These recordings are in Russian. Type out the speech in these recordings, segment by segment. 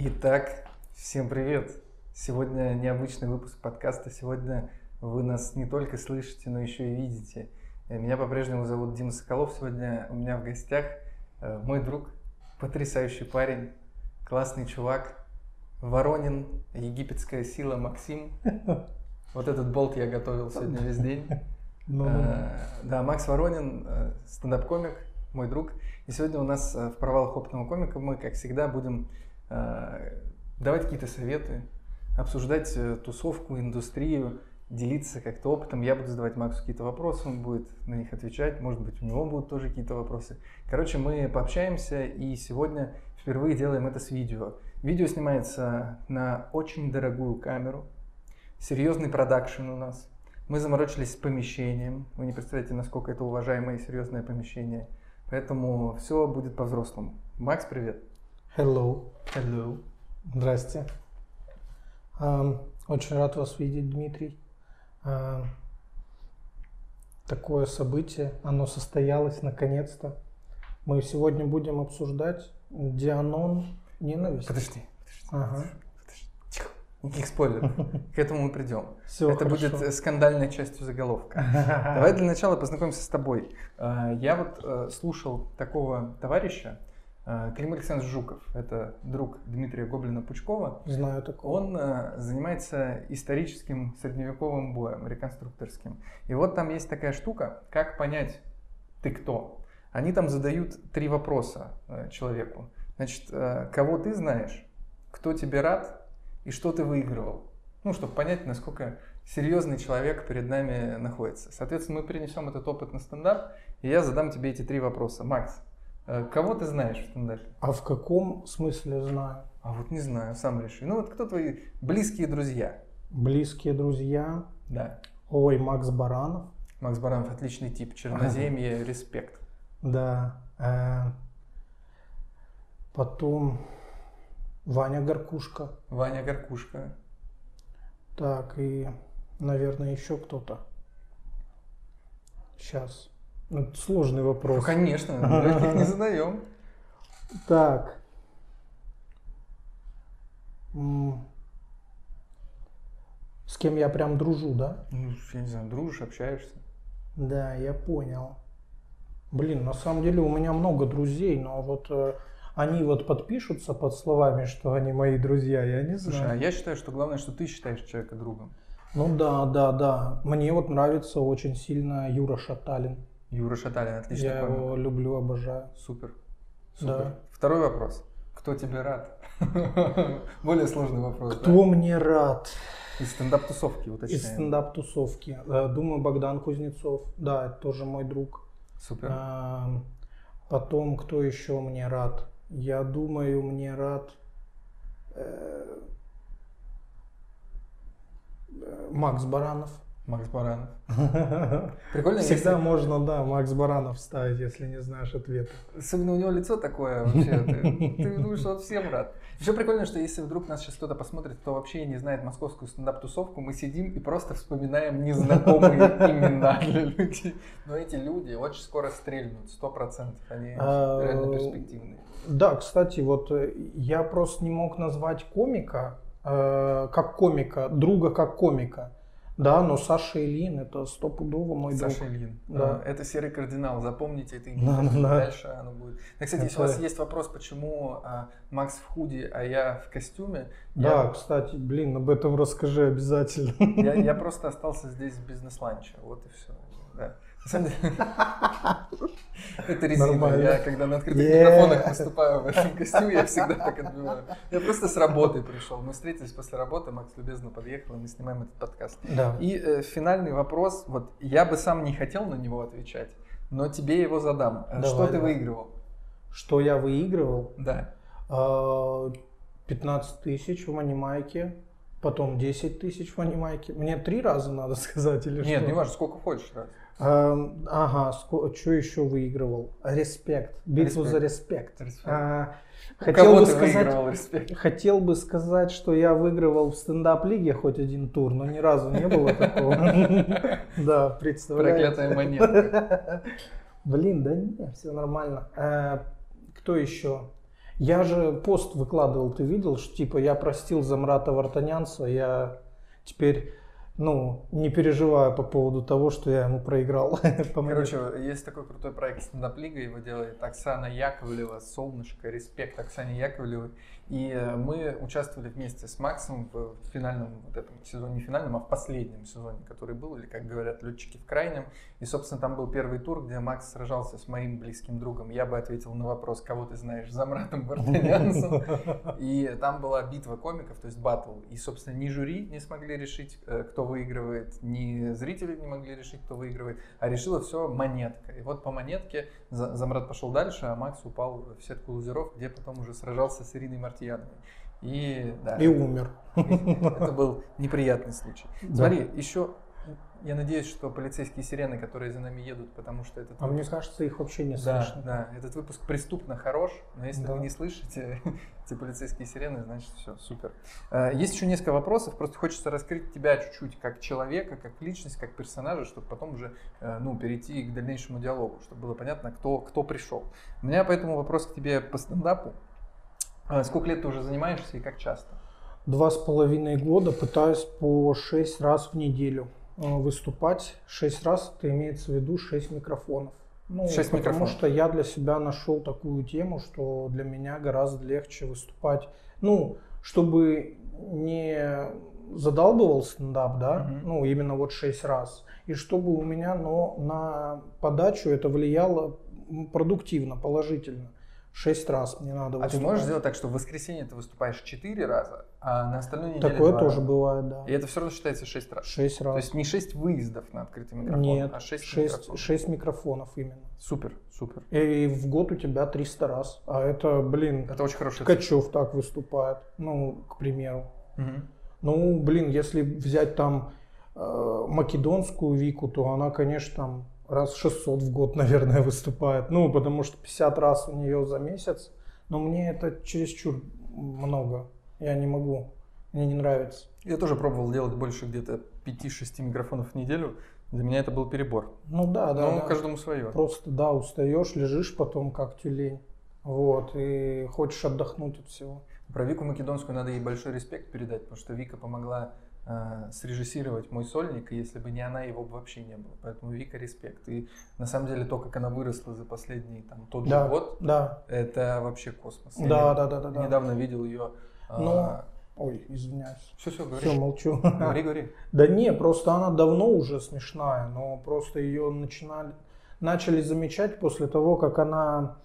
Итак, всем привет! Сегодня необычный выпуск подкаста. Сегодня вы нас не только слышите, но еще и видите. Э, Меня по-прежнему зовут Дима Соколов. Сегодня у меня в гостях э, мой друг, потрясающий парень, классный чувак, Воронин, египетская сила Максим. Вот этот болт я готовил сегодня весь день. Ну, Э, Да, Макс Воронин, стендап-комик, мой друг. И сегодня у нас в провалах опытного комика мы, как всегда, будем давать какие-то советы, обсуждать э, тусовку, индустрию, делиться как-то опытом. Я буду задавать Максу какие-то вопросы, он будет на них отвечать. Может быть, у него будут тоже какие-то вопросы. Короче, мы пообщаемся, и сегодня впервые делаем это с видео. Видео снимается на очень дорогую камеру. Серьезный продакшн у нас. Мы заморочились с помещением. Вы не представляете, насколько это уважаемое и серьезное помещение. Поэтому все будет по-взрослому. Макс, привет. Hello, Hello. здрасте. Очень рад вас видеть, Дмитрий. Такое событие, оно состоялось наконец-то. Мы сегодня будем обсуждать Дианон ненависть. Подожди. Ага. подожди. Тихо. Никаких спойлеров. К этому мы придем. Все это будет э, скандальной частью заголовка. Давай для начала познакомимся с тобой. А, Я вот э, слушал такого товарища, Клим Александрович Жуков. Это друг Дмитрия Гоблина-Пучкова. Знаю такого. Он э, занимается историческим средневековым боем, реконструкторским. И вот там есть такая штука, как понять, ты кто. Они там задают три вопроса э, человеку. Значит, э, кого ты знаешь, кто тебе рад и что ты выигрывал. Ну, чтобы понять, насколько серьезный человек перед нами находится. Соответственно, мы перенесем этот опыт на стендап, и я задам тебе эти три вопроса. Макс, э, кого ты знаешь в стендапе? А в каком смысле знаю? А вот не знаю, сам реши. Ну вот кто твои близкие друзья? Близкие друзья. Да. Ой, Макс Баранов. Макс Баранов отличный тип. Черноземье, респект. Да. Э, Потом Ваня Горкушка. Ваня Горкушка. Так, и, наверное, еще кто-то. Сейчас. Это сложный Ну, вопрос. конечно, мы легких не задаем. Так. С кем я прям дружу, да? Ну, я не знаю, дружишь, общаешься. Да, я понял. Блин, на самом деле у меня много друзей, но вот э, они вот подпишутся под словами, что они мои друзья, я не Слушай, а знаю. я считаю, что главное, что ты считаешь человека другом. Ну да, да, да. Мне вот нравится очень сильно Юра Шаталин. Юра Шаталин, отличный я комик. его люблю, обожаю. Супер. Супер. Да. Второй вопрос. Кто тебе рад? Более сложный вопрос. Кто мне рад да? Из стендап-тусовки из уточняем. стендап-тусовки? Э, Думаю, Богдан Кузнецов. Да, это тоже мой друг. Супер. Потом, кто еще мне рад? Я думаю, мне рад э, э, Макс Баранов. Макс Баранов. Прикольно, Всегда если- можно, да, Макс Баранов ставить, если не знаешь ответа. Особенно у него лицо такое вообще. Ты, ты думаешь, что он всем рад. Еще прикольно, что если вдруг нас сейчас кто-то посмотрит, кто вообще не знает московскую стендап-тусовку, мы сидим и просто вспоминаем незнакомые имена для людей. Но эти люди очень скоро стрельнут, сто процентов. Они А, реально перспективные. Да, кстати, вот э, я просто не мог назвать комика э, как комика, друга как комика. Да, но Саша Ильин это стопудово мой Саша друг. Ильин. Да. А, Это серый кардинал. Запомните это Да, имя. да. Дальше оно будет. Да, кстати, если у вас Это- есть вопрос, почему а, Макс в худи, а я в костюме, Да, я- кстати, блин, об этом расскажи обязательно. Я, я просто остался здесь с бизнес-ланча, вот и все. Да. На самом деле, это резина. Я когда на открытых микрофонах выступаю в этом костюме, я всегда так отбиваю. Я просто с работы пришел. Мы встретились после работы, Макс любезно подъехал, и мы снимаем этот подкаст. Да. И э, финальный вопрос, вот я бы сам не хотел на него отвечать, но тебе его задам. Э, Что ты выигрывал? Что я выигрывал? Да. А, 15 тысяч в open mic е, потом 10 тысяч в open mic е. Мне три раза надо сказать или Нет, что? не важно, сколько хочешь раз. Ага, что еще выигрывал? Респект. Битву за респект. Респект. А, хотел бы сказать, респект? хотел бы сказать, что я выигрывал в стендап-лиге хоть один тур, но ни разу не было такого. Да, представляете. Проклятая монетка. Блин, да нет, все нормально. Э, Кто еще? Я же пост выкладывал, ты видел, что типа я простил Замрата Вартанянца, я теперь ну, не переживаю по поводу того, что я ему проиграл. Короче, есть такой крутой проект стендап лига, его делает Оксана Яковлева, Солнышко, респект Оксане Яковлевой. И э, мы участвовали вместе с Максом в финальном вот этом сезоне, не финальном, а в последнем сезоне, который был, или, как говорят летчики, в крайнем. И, собственно, там был первый тур, где Макс сражался с моим близким другом. Я бы ответил на вопрос, кого ты знаешь, за Мратом Бартанянцем. И там была битва комиков, то есть батл. И, собственно, ни жюри не смогли решить, э, кто выигрывает, ни зрители не могли решить, кто выигрывает, а решила все монетка. И вот по монетке Замрат пошел дальше, а Макс упал в сетку лузеров, где потом уже сражался с Ириной Мартьяновой. И, да, и умер. Это был неприятный случай. Да. Смотри, еще я надеюсь, что полицейские сирены, которые за нами едут, потому что этот А выпуск... мне кажется, их вообще не слышно. Да, этот выпуск преступно хорош, но если да. вы не слышите эти полицейские сирены, значит все, супер. А, есть еще несколько вопросов, просто хочется раскрыть тебя чуть-чуть как человека, как личность, как персонажа, чтобы потом уже э, ну, перейти к дальнейшему диалогу, чтобы было понятно, кто, кто пришел. У меня поэтому вопрос к тебе по стендапу. А, сколько лет ты уже занимаешься и как часто? Два с половиной года пытаюсь по шесть раз в неделю э, выступать. Шесть раз это имеется в виду шесть микрофонов. Ну, 6 потому микрофонов. что я для себя нашел такую тему, что для меня гораздо легче выступать. Ну, чтобы не задалбывал стендап, да, угу. ну, именно вот шесть раз. И чтобы у меня, но на подачу это влияло продуктивно, положительно шесть раз мне надо выступать. А ты можешь сделать так, что в воскресенье ты выступаешь четыре раза, а на остальную неделю Такое тоже раза. бывает, да. И это все равно считается шесть раз? Шесть раз. То есть не шесть выездов на открытый микрофон, Нет, а шесть, шесть микрофонов. шесть микрофонов именно. Супер, супер. И в год у тебя 300 раз. А это, блин, это очень хорошо. Ткачев цифра. так выступает, ну, к примеру. Угу. Ну, блин, если взять там э, македонскую Вику, то она, конечно, там раз 600 в год, наверное, выступает. Ну, потому что 50 раз у нее за месяц. Но мне это чересчур много. Я не могу. Мне не нравится. Я тоже пробовал делать больше где-то 5-6 микрофонов в неделю. Для меня это был перебор. Ну да, да. Ну, да. каждому свое. Просто, да, устаешь, лежишь потом как тюлень. Вот, и хочешь отдохнуть от всего. Про Вику Македонскую надо ей большой респект передать, потому что Вика помогла э, срежиссировать мой сольник, и если бы не она, его бы вообще не было. Поэтому Вика респект. И на самом деле то, как она выросла за последний там, тот да, же год, да. это вообще космос. Да, да, да, да, да. Недавно видел ее. Ну, а... Ой, извиняюсь. Все, все, говори. Все, молчу. Говори, говори. Да не, просто она давно уже смешная, но просто ее начинали, начали замечать после того, как она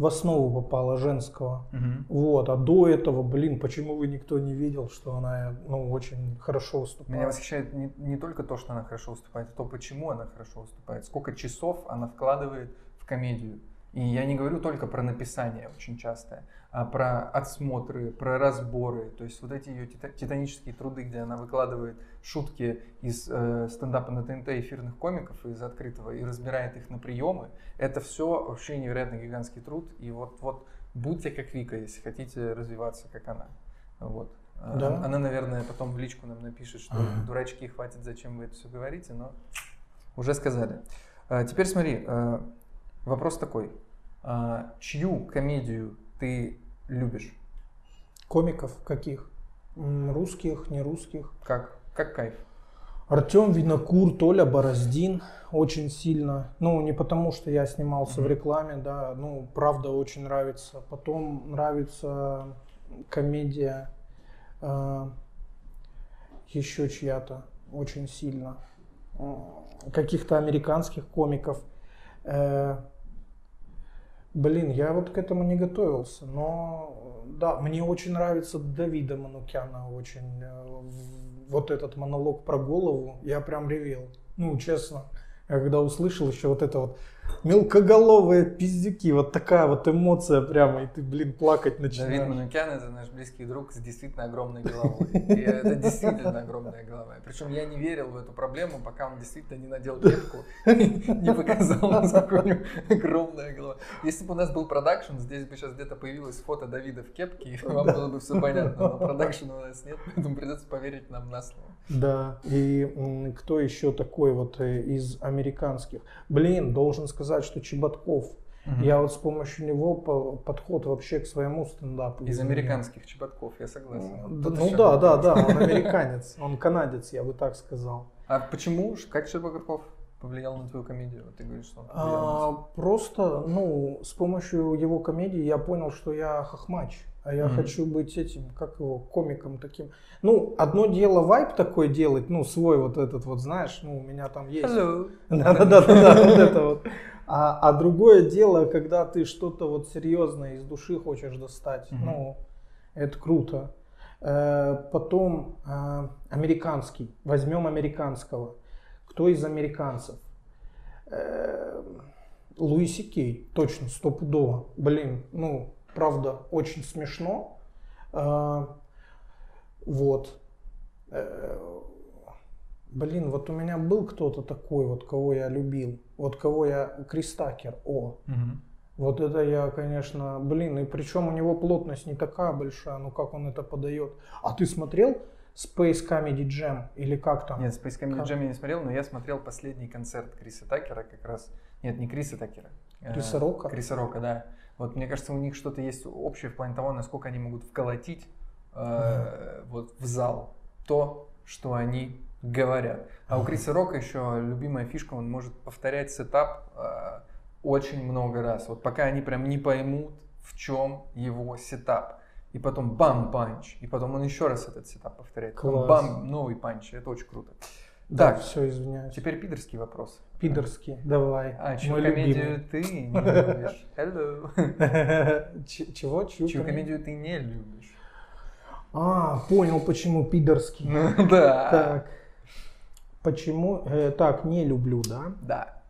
в основу попала женского. Угу. Вот, а до этого, блин, почему вы никто не видел, что она ну, очень хорошо выступает? Меня восхищает не, не только то, что она хорошо выступает, а то, почему она хорошо выступает. Сколько часов она вкладывает в комедию. И я не говорю только про написание очень часто, а про отсмотры, про разборы. То есть вот эти ее титанические труды, где она выкладывает шутки из э, стендапа на ТНТ эфирных комиков из открытого и разбирает их на приемы, это все вообще невероятно гигантский труд. И вот, вот будьте как Вика, если хотите развиваться как она. Вот. А, да. Она, наверное, потом в личку нам напишет, что ага. дурачки, хватит, зачем вы это все говорите, но уже сказали. А, теперь смотри, а, Вопрос такой. А, чью комедию ты любишь? Комиков каких? Русских, не русских? Как? Как кайф? Артем Винокур, Толя Бороздин очень сильно. Ну, не потому, что я снимался mm-hmm. в рекламе, да, ну, правда, очень нравится. Потом нравится комедия э, еще чья-то очень сильно. Каких-то американских комиков. Э, блин, я вот к этому не готовился, но да, мне очень нравится Давида Манукяна, очень э, вот этот монолог про голову, я прям ревел, ну честно, я когда услышал еще вот это вот мелкоголовые пиздюки. Вот такая вот эмоция прямо, и ты, блин, плакать начинаешь. Давид Манукян это наш близкий друг с действительно огромной головой. И это действительно огромная голова. Причем я не верил в эту проблему, пока он действительно не надел кепку, не показал, насколько у него огромная голова. Если бы у нас был продакшн, здесь бы сейчас где-то появилось фото Давида в кепке, и вам было бы все понятно. Но продакшена у нас нет, поэтому придется поверить нам на слово. Да, и кто еще такой вот э, из американских? Блин, должен сказать, что Чеботков. Угу. Я вот с помощью него по, подход вообще к своему стендапу. Из американских чеботков, я согласен. Да, ну да, да, да, он американец, он канадец, я бы так сказал. А почему? Как Щербаков повлиял на твою комедию? Ты говоришь, что он а, Просто, ну, с помощью его комедии я понял, что я хохмач. А я mm-hmm. хочу быть этим, как его, комиком таким. Ну, одно дело вайп такой делать, ну, свой вот этот вот, знаешь, ну, у меня там есть. Да-да-да, вот это вот. А, а другое дело, когда ты что-то вот серьезное из души хочешь достать. Mm-hmm. Ну, это круто. Э, потом э, американский. Возьмем американского. Кто из американцев? Э, Луиси Кей. Точно, стопудово. Блин, ну, правда, очень смешно. Э, вот. Блин, вот у меня был кто-то такой, вот кого я любил. Вот кого я... Кристакер. О. Угу. Вот это я, конечно, блин, и причем у него плотность не такая большая, ну как он это подает. А ты смотрел Space Comedy Jam или как там? Нет, Space Comedy как? Jam я не смотрел, но я смотрел последний концерт Криса Такера как раз. Нет, не Криса Такера. Криса э, Рока? Криса Рока, да. Вот мне кажется, у них что-то есть общее в плане того, насколько они могут вколотить э, mm вот в зал то, что они говорят. А у Криса Рока еще любимая фишка, он может повторять сетап э, очень много раз. Вот пока они прям не поймут, в чем его сетап. И потом бам панч. И потом он еще раз этот сетап повторяет. Класс. бам новый панч. Это очень круто. Да, так, все, извиняюсь. Теперь пидорский вопрос. Пидорский, давай. А, чью комедию любимый. ты не любишь? Hello. Чего? Чью, чью комедию ты не любишь? А, понял, почему пидорский. Ну да. Так. Почему? Э, так, не люблю, да? Да.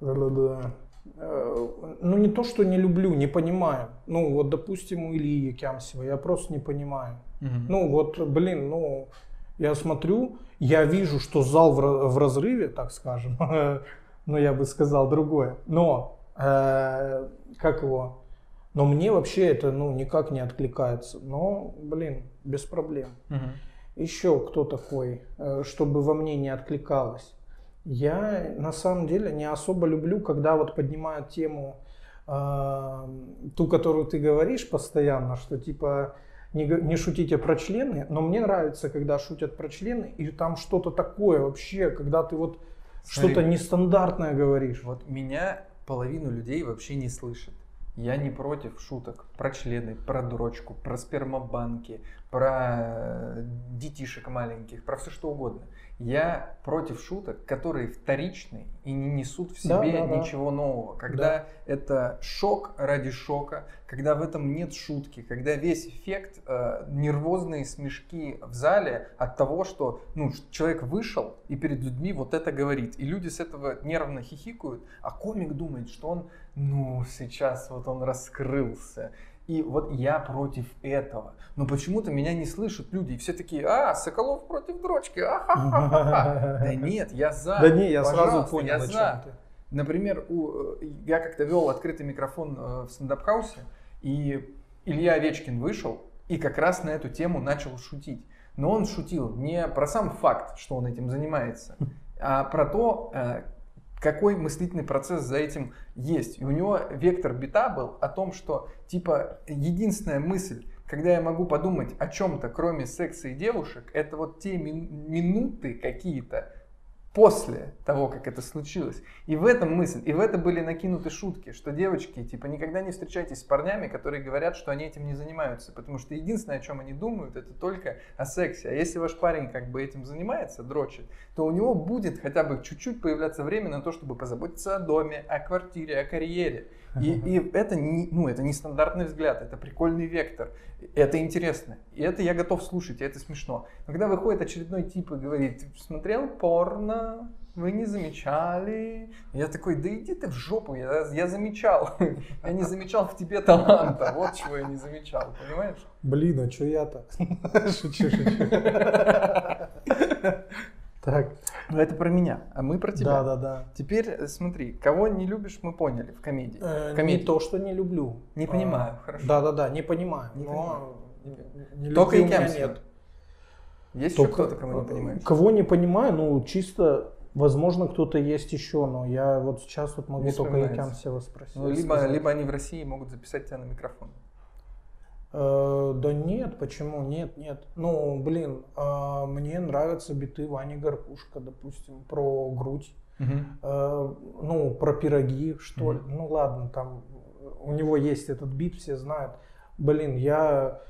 Да-да-да. Э, ну, не то, что не люблю, не понимаю. Ну, вот, допустим, у Ильи Якямсева, я просто не понимаю. Угу. Ну, вот, блин, ну, я смотрю, я вижу, что зал в разрыве, так скажем, но я бы сказал другое. Но, э, как его, но мне вообще это, ну, никак не откликается. Но, блин, без проблем. Угу. Еще кто такой, э, чтобы во мне не откликалось? Я на самом деле не особо люблю, когда вот поднимают тему, э, ту, которую ты говоришь постоянно, что типа не, не шутите про члены, но мне нравится, когда шутят про члены, и там что-то такое вообще, когда ты вот что-то нестандартное говоришь. Вот меня половину людей вообще не слышит. Я не против шуток про члены, про дрочку, про спермобанки, про детишек маленьких, про все что угодно. Я против шуток, которые вторичны и не несут в себе да, да, ничего да. нового. Когда да. это шок ради шока, когда в этом нет шутки, когда весь эффект э, нервозные смешки в зале от того, что ну, человек вышел и перед людьми вот это говорит. И люди с этого нервно хихикают, а комик думает, что он, ну, сейчас вот он раскрылся. И вот я против этого. Но почему-то меня не слышат люди. И все такие, а, Соколов против дрочки, а Да нет, я за. Да не, я сразу понял, я за. Например, у, я как-то вел открытый микрофон э, в стендап-хаусе, и Илья Овечкин вышел и как раз на эту тему начал шутить. Но он шутил не про сам факт, что он этим занимается, а про то, э, какой мыслительный процесс за этим есть. И у него вектор бита был о том, что типа единственная мысль, когда я могу подумать о чем-то, кроме секса и девушек, это вот те минуты какие-то, после того, как это случилось. И в этом мысль, и в это были накинуты шутки, что девочки, типа, никогда не встречайтесь с парнями, которые говорят, что они этим не занимаются, потому что единственное, о чем они думают, это только о сексе. А если ваш парень как бы этим занимается, дрочит, то у него будет хотя бы чуть-чуть появляться время на то, чтобы позаботиться о доме, о квартире, о карьере. И, и это, не, ну, это не стандартный взгляд, это прикольный вектор, это интересно. И это я готов слушать, и это смешно. Но когда выходит очередной тип и говорит, смотрел порно, вы не замечали? Я такой, да иди ты в жопу, я, я замечал. Я не замечал в тебе таланта, вот чего я не замечал, понимаешь? Блин, а что я-то? Шучу, шучу. Так. Но это про меня, а мы про тебя. Да, да, да. Теперь э, смотри, кого не любишь, мы поняли в комедии. Э, комедии. Не то, что не люблю. Не понимаю, а, хорошо. Да, да, да, не понимаю. Не но понимаю. Не, Только и нет. Есть Только, еще кто-то, кого не понимаешь? Кого не понимаю, ну чисто Возможно, кто-то есть еще, но я вот сейчас вот могу Не только. Якямсева спросить. Ну, либо, сказать. либо они в России могут записать тебя на микрофон. Э, да нет, почему? Нет, нет. Ну, блин, а, мне нравятся биты Вани Гарпушка, допустим, про грудь. Э, ну, про пироги, что ли. Ну ладно, там у него есть этот бит, все знают. Блин, я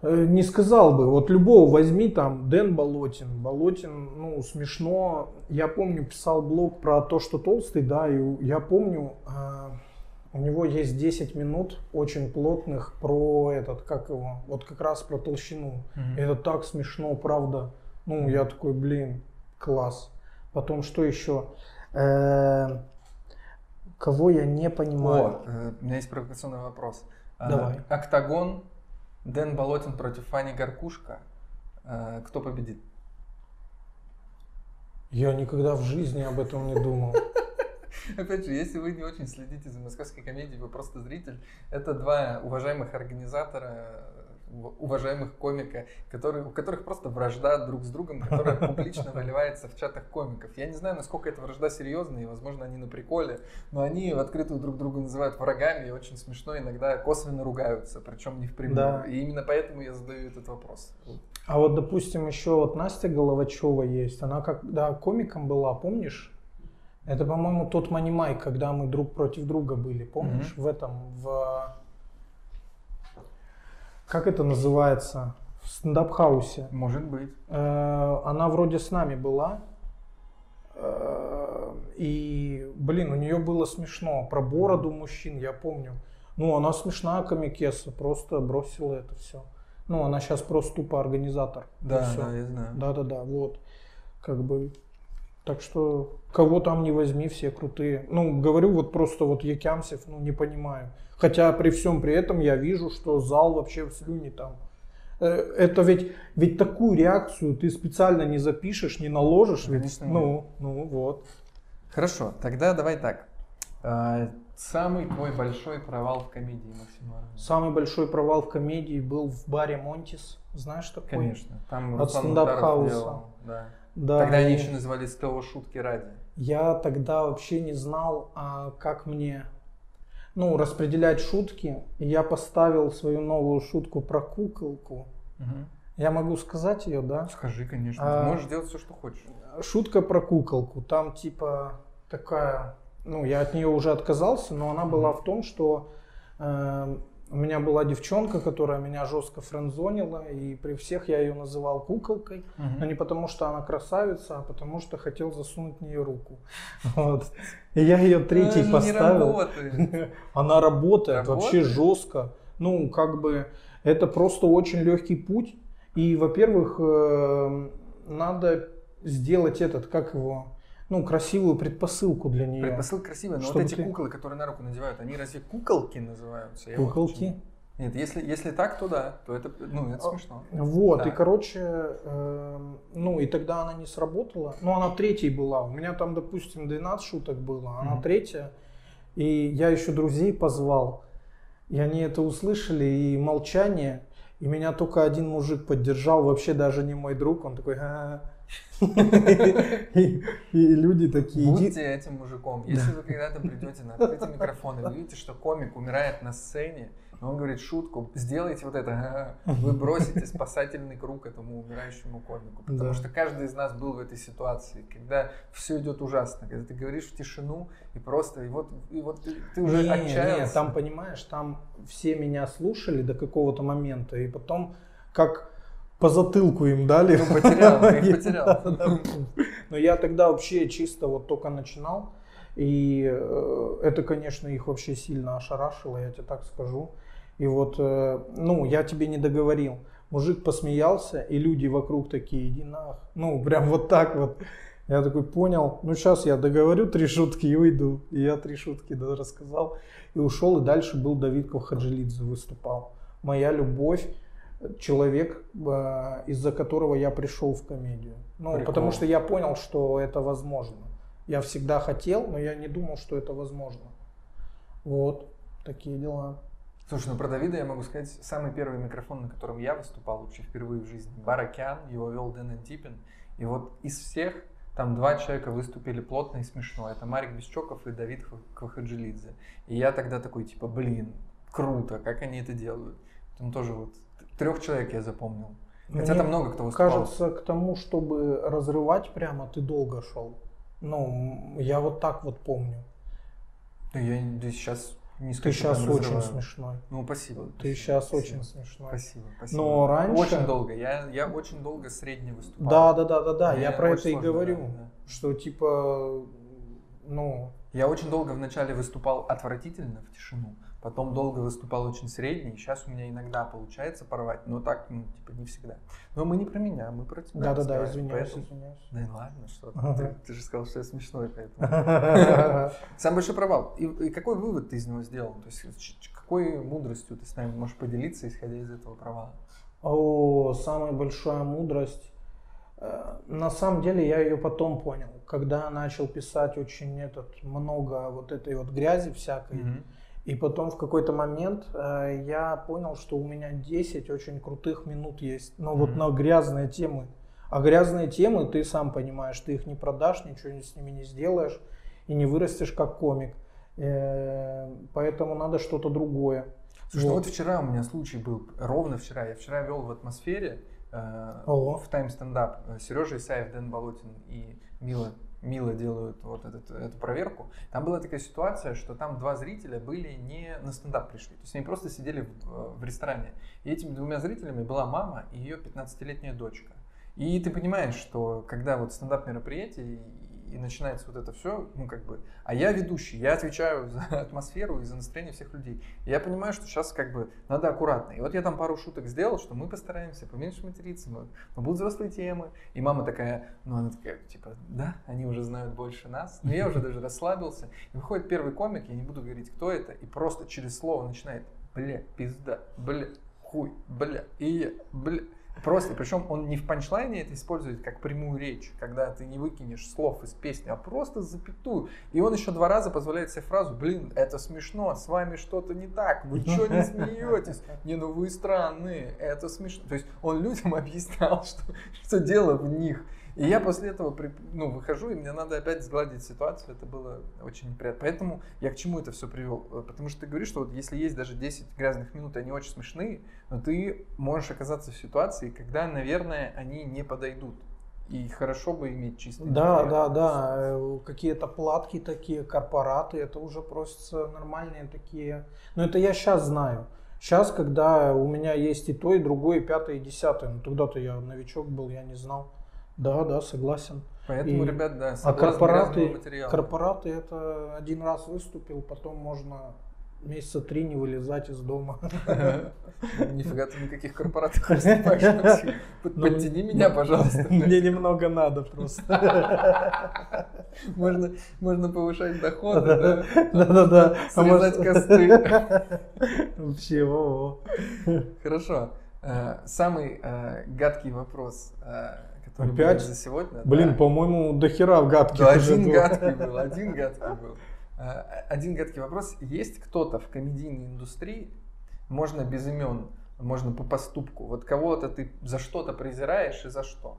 э, не сказал бы, вот любого возьми там, Дэн Болотин. Болотин, ну, смешно. Я помню, писал блог про то, что толстый, да, и я помню, э, у него есть 10 минут очень плотных про этот, как его, вот как раз про толщину. Мгм. Это так смешно, правда. Ну, я такой, блин, класс. Потом что еще? Э, Кого я не понимаю. О, э, у меня есть провокационный вопрос. А, Давай. Октагон, Дэн Болотин против Фани Гаркушка. Э, Кто победит? Я никогда в жизни об этом не думал. Опять же, если вы не очень следите за московской комедией, вы просто зритель. Это два уважаемых организатора, у- уважаемых комика, которые, у которых просто вражда друг с другом, которая публично выливается в чатах комиков. Я не знаю, насколько эта вражда серьезная, и, возможно, они на приколе, но они в открытую друг друга называют врагами и очень смешно иногда косвенно ругаются, причем не впрямую. Да. И именно поэтому я задаю этот вопрос. А вот, допустим, еще вот Настя Головачева есть. Она когда комиком была, помнишь? Это, по-моему, тот Money Mic, когда мы друг против друга были. Помнишь? В этом, в... Как это называется? В стендап-хаусе. Может быть. Э, Она вроде с нами была. Э, И, блин, у нее было смешно. Про бороду мужчин, я помню. Ну, она смешная комикеса, просто бросила это все. Ну, она сейчас просто тупо организатор. Да, да, я знаю. Да-да-да, вот. Как бы. Так что кого там не возьми, все крутые. Ну, говорю, вот просто вот Якямсев, ну, не понимаю. Хотя при всем при этом я вижу, что зал вообще в слюне там. Э, Это ведь, ведь такую реакцию ты специально не запишешь, не наложишь. ведь. Конечно, ну, ну, вот. Хорошо, тогда давай так. А, Самый твой большой провал в комедии, Максим? Самый большой провал в комедии был в баре Монтис. Знаешь такой? Конечно. Там От стендап-хауса. Да. Да, Тогда они еще назывались ТО шутки ради. Я тогда вообще не знал, а, как мне ну, распределять шутки. Я поставил свою новую шутку про куколку. Я могу сказать ее, да? Скажи, конечно. А- Ты можешь делать все, что хочешь. Шутка про куколку. Там типа такая, ну, я от нее уже отказался, но она была в том, что э, у меня была девчонка, которая меня жестко френдзонила, и при всех я ее называл куколкой. Но не потому, что она красавица, а потому, что хотел засунуть в нее руку. Вот. И я ее третий А, не поставил. работает. Она работает, вообще Работает? жестко. Ну, как бы, это просто очень легкий путь. И, во-первых, э, надо сделать этот, как его, ну, красивую предпосылку для нее. Предпосылка красивая, но Чтобы вот эти ты- куклы, которые на руку надевают, они разве куколки называются? Я вот Куколки. почему- Нет, если, если так, то да, то это, ну, это А, смешно. Вот, Да. и, короче, эм, ну, и тогда она не сработала. Ну, она третьей была. У меня там, допустим, 12 шуток было, она Мгм. третья. И я еще друзей позвал. И они это услышали, и молчание. И меня только один мужик поддержал, вообще даже не мой друг. Он такой, «А». И и люди такие. Будьте этим мужиком. Если вы когда-то придете на открытый микрофон и вы видите, что комик умирает на сцене, и он говорит шутку, сделайте вот это, вы бросите спасательный круг этому умирающему комику. Потому Да. что каждый из нас был в этой ситуации, когда все идет ужасно, когда ты говоришь в тишину, и просто, и вот, и вот ты, ты уже Не, отчаялся. не, там, понимаешь, там все меня слушали до какого-то момента, и потом как по затылку им дали. Ну, потерял, их потерял. Да, да. Но я тогда вообще чисто вот только начинал, и э, это, конечно, их вообще сильно ошарашило, я тебе так скажу. И вот, э, ну, я тебе не договорил. Мужик посмеялся, и люди вокруг такие, иди нах. Ну, прям вот так вот. Я такой понял, ну сейчас я договорю три шутки и уйду. И я три шутки рассказал и ушел. И дальше был Давид Ковхаджилидзе выступал. Моя любовь, человек, э, из-за которого я пришел в комедию. Ну, Прикол. потому что я понял, что это возможно. Я всегда хотел, но я не думал, что это возможно. Вот, такие дела. Слушай, ну про Давида я могу сказать, самый первый микрофон, на котором я выступал вообще впервые в жизни, Бар Океан, его вел Дэн Антипин. И вот из всех там два человека выступили плотно и смешно. Это Марик Бесчоков и Давид Квахаджилидзе. И я тогда такой, типа, блин, круто, как они это делают. Там тоже вот трех человек я запомнил. Хотя Мне там много кто выступал. Кажется, к тому, чтобы разрывать прямо, ты долго шел. Ну, я вот так вот помню. Ну, я да, сейчас не Ты скажу, сейчас прям очень разрываю. смешной. Ну, спасибо. Ты спасибо, сейчас спасибо. очень смешной. Спасибо, спасибо. Но раньше- Очень долго. Я, я очень долго средне выступал. Да, да, да, да, да. Мне Я про это и говорю. да, да. Что типа, ну, Я очень долго вначале выступал отвратительно в тишину, потом долго выступал очень средний. Сейчас у меня иногда получается порвать, но так, ну, типа, не всегда. Но мы не про меня, мы про тебя. да, да, да, разговариваем, извиняюсь, поэтому- извиняюсь. Да и ладно, что ты. Ага. Ты, ты же сказал, что я смешной, поэтому. Самый большой провал. И, и какой вывод ты из него сделал? То есть, какой мудростью ты с нами можешь поделиться, исходя из этого провала? О, самая большая мудрость. Э, На самом деле я ее потом понял, когда начал писать очень этот много вот этой вот грязи всякой. Мгм. И потом в какой-то момент э, я понял, что у меня 10 очень крутых минут есть. Но вот Мгм. на грязные темы. А грязные темы, ты сам понимаешь, ты их не продашь, ничего с ними не сделаешь и не вырастешь как комик. Э, поэтому надо что-то другое. Слушай, ну Вот. вот вчера у меня случай был, ровно вчера. Я вчера вел в атмосфере э, Ого. в тайм стендап. Сережа Исаев, Дэн Болотин и Мила, Мила делают вот этот, эту проверку. Там была такая ситуация, что там два зрителя были не на стендап пришли. То есть они просто сидели в, в ресторане. И этими двумя зрителями была мама и ее 15-летняя дочка. И ты понимаешь, что когда вот стендап мероприятие и, начинается вот это все, ну как бы, а я ведущий, я отвечаю за атмосферу и за настроение всех людей. И я понимаю, что сейчас как бы надо аккуратно. И вот я там пару шуток сделал, что мы постараемся поменьше материться, но, но будут взрослые темы. И мама такая, ну она такая, типа, да, они уже знают больше нас. Но я уже даже расслабился. И выходит первый комик, я не буду говорить, кто это, и просто через слово начинает, бля, пизда, бля, хуй, бля, и я, бля. Просто, причем он не в панчлайне это использует как прямую речь, когда ты не выкинешь слов из песни, а просто запятую. И он еще два раза позволяет себе фразу, блин, это смешно, с вами что-то не так, вы что не смеетесь? Не, ну вы странные, это смешно. То есть он людям объяснял, что, что дело в них. И я после этого ну, выхожу, и мне надо опять сгладить ситуацию. Это было очень неприятно. Поэтому я к чему это все привел? Э, Потому что ты говоришь, что вот если есть даже 10 грязных минут, они очень смешные, но ты можешь оказаться в ситуации, когда, наверное, они не подойдут. И хорошо бы иметь чистый Да, материал. да, да. э, Какие-то платки такие, корпораты, это уже просятся нормальные такие. Но это я сейчас знаю. Сейчас, когда у меня есть и то, и другое, и пятое, и десятое. Ну, тогда-то я новичок был, я не знал. Да, да, согласен. Поэтому, И- ребят, да, А корпораты, корпораты это один раз выступил, потом можно месяца три не вылезать из дома. Нифига ты никаких корпоратов выступаешь, Ну, Подтяни меня, пожалуйста. Мне немного надо просто. Можно, можно повышать доходы, да? Да-да-да. А Срезать косты. Вообще, во-во. Хорошо. Э, Самый э, гадкий вопрос, э, Опять? был за сегодня. Блин, да. по-моему, до хера в гадких Да, уже один было. гадкий был, один гадкий был. Э, Один гадкий вопрос. Есть кто-то в комедийной индустрии, можно без имен, можно по поступку, вот кого-то ты за что-то презираешь и за что?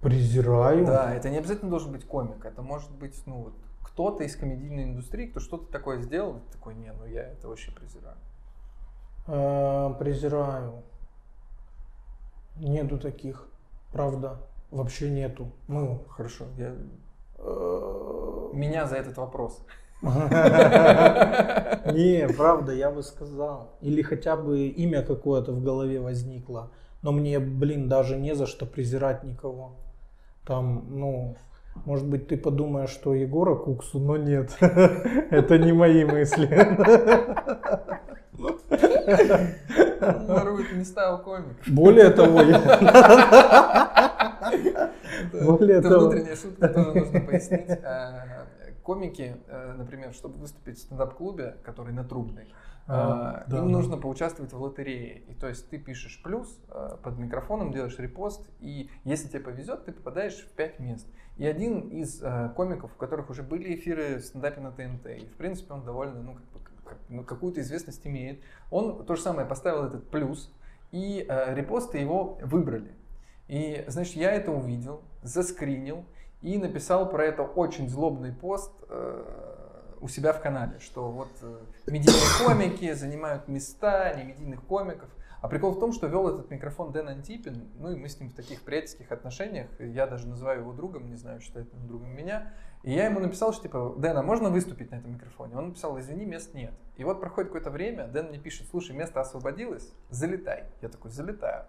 Презираю. Да, это не обязательно должен быть комик, это может быть, ну вот, кто-то из комедийной индустрии, кто что-то такое сделал, такой, не, ну я это вообще презираю. Э, Презираю. Нету таких. Правда. Вообще нету. Ну. Хорошо, я... меня за этот вопрос. Не, правда, я бы сказал. Или хотя бы имя какое-то в голове возникло. Но мне, блин, даже не за что презирать никого. Там, ну, может быть, ты подумаешь, что Егора Куксу, но нет. Это не мои мысли. Ворует места у комиков. Более того, я... Это внутренняя шутка, тоже нужно пояснить. Комики, э, например, чтобы выступить в стендап-клубе, который на Трубной, А, э, да, им да. нужно поучаствовать в лотерее. И то есть ты пишешь плюс э, под микрофоном, делаешь репост, и если тебе повезет, ты попадаешь в 5 мест. И один из э, комиков, у которых уже были эфиры в стендапе на ТНТ, и в принципе он довольно, ну, как бы, как- ну, какую-то известность имеет, он то же самое поставил этот плюс, и э, репосты его выбрали. И, значит, я это увидел, заскринил и написал про это очень злобный пост э, у себя в канале, что вот э, медийные комики занимают места не медийных комиков. А прикол в том, что вел этот микрофон Дэн Антипин, ну и мы с ним в таких приятельских отношениях, я даже называю его другом, не знаю, считает он другом меня. И я ему написал, что типа, Дэн, а можно выступить на этом микрофоне? Он написал, извини, мест нет. И вот проходит какое-то время, Дэн мне пишет, слушай, место освободилось, залетай. Я такой, залетаю.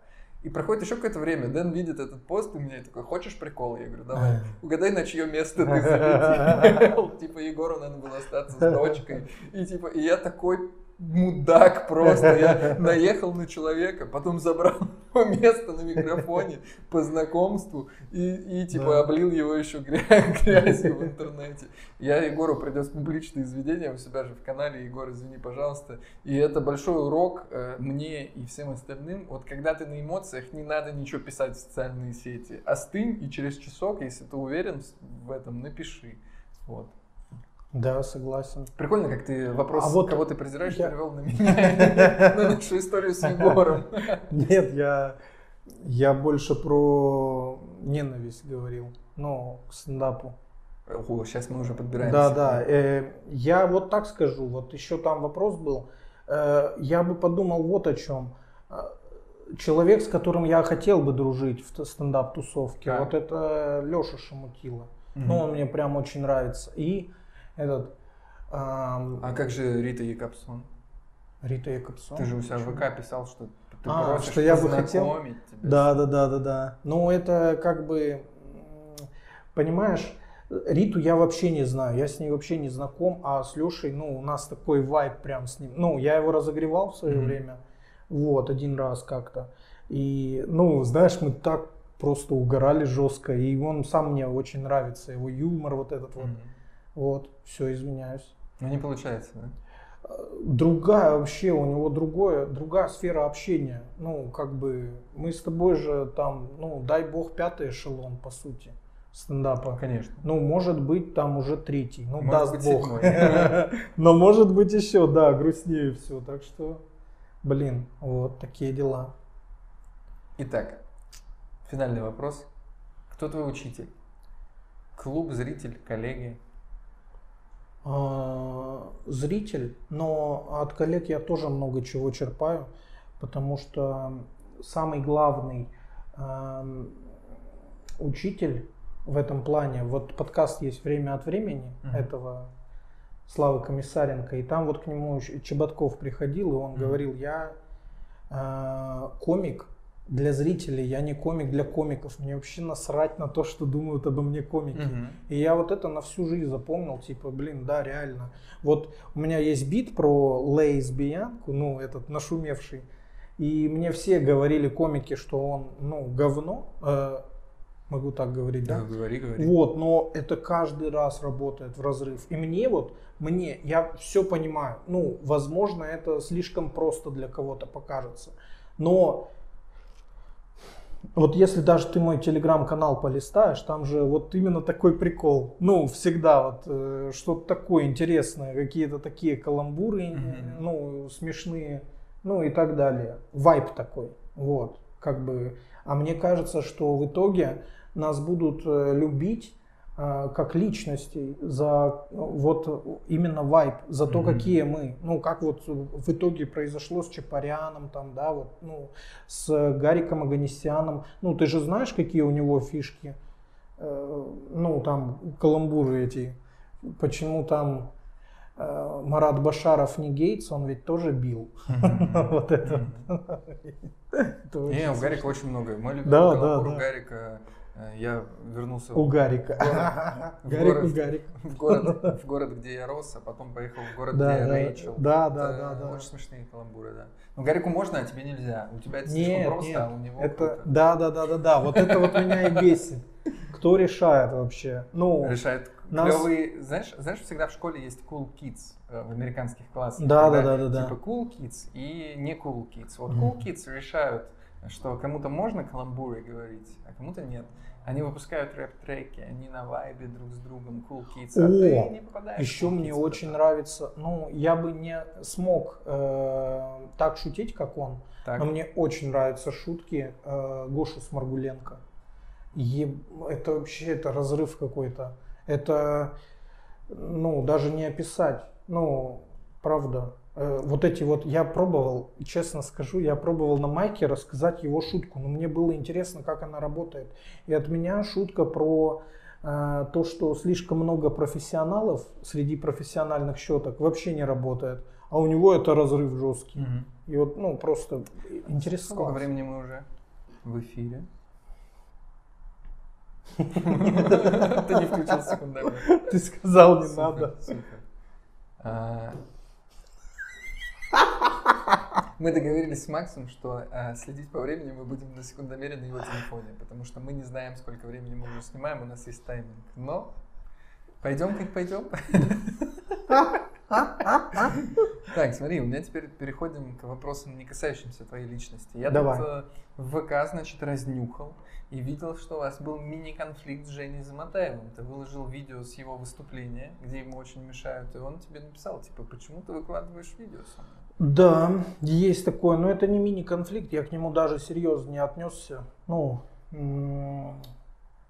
И проходит еще какое-то время, Дэн видит этот пост у меня и такой, хочешь прикол? Я говорю, давай, угадай, на чье место ты залетел. Типа Егору надо было остаться с дочкой. И типа, и я такой мудак просто. Я наехал на человека, потом забрал его место на микрофоне по знакомству и, и типа да. облил его еще грязью в интернете. Я Егору принес публичное изведение у себя же в канале. Егор, извини, пожалуйста. И это большой урок э, мне и всем остальным. Вот когда ты на эмоциях, не надо ничего писать в социальные сети. Остынь и через часок, если ты уверен в этом, напиши. Вот. Да, согласен. Прикольно, как ты вопрос, а вот кого ты презираешь, я... перевел на меня, на нашу историю с Егором. Нет, я, я больше про ненависть говорил, ну, к стендапу. О, сейчас мы уже подбираем. Да, да. Э, я вот так скажу, вот еще там вопрос был. Э, я бы подумал вот о чем. Э, человек, с которым я хотел бы дружить в стендап-тусовке, вот это Леша Шамутила. Угу. Ну, он мне прям очень нравится. И этот... Эм... А как же Рита Якобсон? Рита Якобсон? Ты же у себя в ВК писал, что ты а, просишь что я бы хотел. Тебя да, да, да, да, да. Ну, это как бы, понимаешь, Риту я вообще не знаю, я с ней вообще не знаком, а с Лешей, ну, у нас такой вайб прям с ним. Ну, я его разогревал в свое mm-hmm. время, вот, один раз как-то. И, ну, знаешь, мы так просто угорали жестко, и он сам мне очень нравится, его юмор вот этот mm-hmm. вот. Вот, все, извиняюсь. Ну не получается, да? Другая вообще, у него другое, другая сфера общения. Ну, как бы, мы с тобой же там, ну, дай бог, пятый эшелон, по сути, стендапа. Конечно. Ну, может быть, там уже третий. Ну, может даст быть, бог. Но может быть еще, да, грустнее все. Так что, блин, вот такие дела. Итак, финальный вопрос. Кто твой учитель? Клуб, зритель, коллеги? А, зритель, но от коллег я тоже много чего черпаю, потому что самый главный э, учитель в этом плане, вот подкаст есть время от времени uh-huh. этого Славы Комиссаренко, и там вот к нему Чеботков приходил, и он uh-huh. говорил, я э, комик, для зрителей, я не комик для комиков. Мне вообще насрать на то, что думают обо мне комики. Угу. И я вот это на всю жизнь запомнил, типа, блин, да, реально. Вот у меня есть бит про лесбиянку, ну, этот нашумевший. И мне все говорили комики, что он, ну, говно. Э, могу так говорить, да? Да, говори, говори. Вот, но это каждый раз работает в разрыв. И мне вот, мне, я все понимаю. Ну, возможно, это слишком просто для кого-то покажется. Но вот если даже ты мой телеграм-канал полистаешь, там же вот именно такой прикол. Ну, всегда вот э, что-то такое интересное, какие-то такие каламбуры, mm-hmm. ну, смешные, ну и так далее. Вайп такой. Вот, как бы. А мне кажется, что в итоге нас будут э, любить как личностей, за вот именно вайп, за то, mm-hmm. какие мы, ну, как вот в итоге произошло с Чапаряном, там, да, вот, ну, с Гариком Аганесяном, ну, ты же знаешь, какие у него фишки, э, ну, там, каламбуры эти, почему там э, Марат Башаров не Гейтс, он ведь тоже бил. Вот это. Не, у Гарика очень много. Мы любим Гарика я вернулся у Гарика. В город, в, город, в, город, в город, где я рос, а потом поехал в город, да, где я Рэйчел. Да, да, да, да. Очень смешные каламбуры, да. Но Гарику можно, а тебе нельзя. У тебя это слишком нет, просто, нет. а у него это, Да, да, да, да, да. Вот это вот меня и бесит. Кто решает вообще? Ну, решает нас... клевые. Знаешь, знаешь, всегда в школе есть cool kids э, в американских классах. Да, да, да, да, да. Типа cool kids и не cool kids. Вот cool kids решают что кому-то можно каламбуры говорить, а кому-то нет. Они выпускают рэп-треки, они на вайбе друг с другом, cool kids, а О, ты не попадаешь. Еще cool мне kids, очень нравится, ну, я бы не смог э, так шутить, как он, Так. но мне очень нравятся шутки э, Гоши Сморгуленко. Это вообще это разрыв какой-то. Это, ну, даже не описать. Ну, правда. Э, Вот эти вот, я пробовал, честно скажу, я пробовал на майке рассказать его шутку, но мне было интересно, как она работает. И от меня шутка про э, то, что слишком много профессионалов среди профессиональных щеток вообще не работает. А у него это разрыв жесткий. Мгм. И вот, ну, просто интересно. Сколько времени мы уже в эфире? Ты не включил секундомер. Ты сказал, не надо. Мы договорились с Максом, что а, следить по времени мы будем на секундомере на его телефоне, потому что мы не знаем, сколько времени мы уже снимаем, у нас есть тайминг. Но пойдем как пойдем. Так, смотри, у меня теперь переходим к вопросам, не касающимся твоей личности. Я Давай. тут э, в ВК, значит, разнюхал и видел, что у вас был мини-конфликт с Женей Заматаевым. Ты выложил видео с его выступления, где ему очень мешают, и он тебе написал, типа, почему ты выкладываешь видео со мной? Да, есть такое, но это не мини-конфликт, я к нему даже серьезно не отнесся. Ну, ну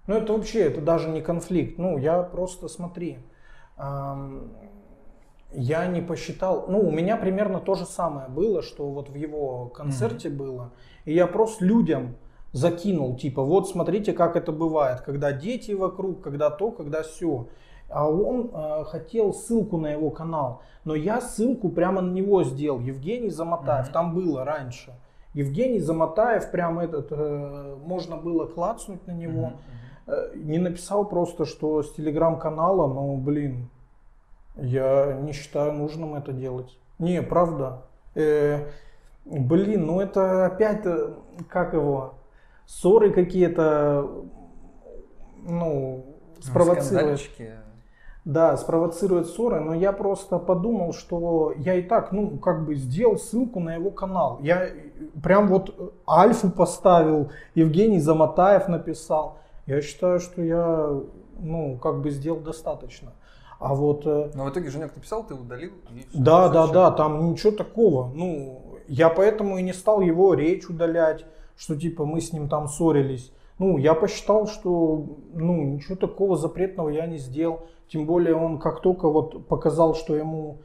это вообще, это даже не конфликт. Ну, я просто, смотри, я не посчитал, ну, у меня примерно то же самое было, что вот в его концерте было, и я просто людям закинул, типа, вот смотрите, как это бывает, когда дети вокруг, когда то, когда все. А он э, хотел ссылку на его канал, но я ссылку прямо на него сделал. Евгений Замотаев, Мгм. там было раньше. Евгений Замотаев, прям этот, э, можно было клацнуть на него. Мгм. Э, не написал просто, что с телеграм-канала, но, блин, я не считаю нужным это делать. Не, правда. Э, блин, ну это опять, э, как его, ссоры какие-то, ну, спровоцировать. Скандальчики. Да, спровоцирует ссоры, но я просто подумал, что я и так, ну, как бы сделал ссылку на его канал. Я э, прям вот э, Альфу поставил, Евгений Замотаев написал. Я считаю, что я, ну, как бы сделал достаточно. А вот, э, Но в итоге Женек написал, ты удалил. и да, да, да, там ничего такого. Ну, я поэтому и не стал его речь удалять, что типа мы с ним там ссорились. Ну, я посчитал, что ну, ничего такого запретного я не сделал. Тем более он как только вот показал, что ему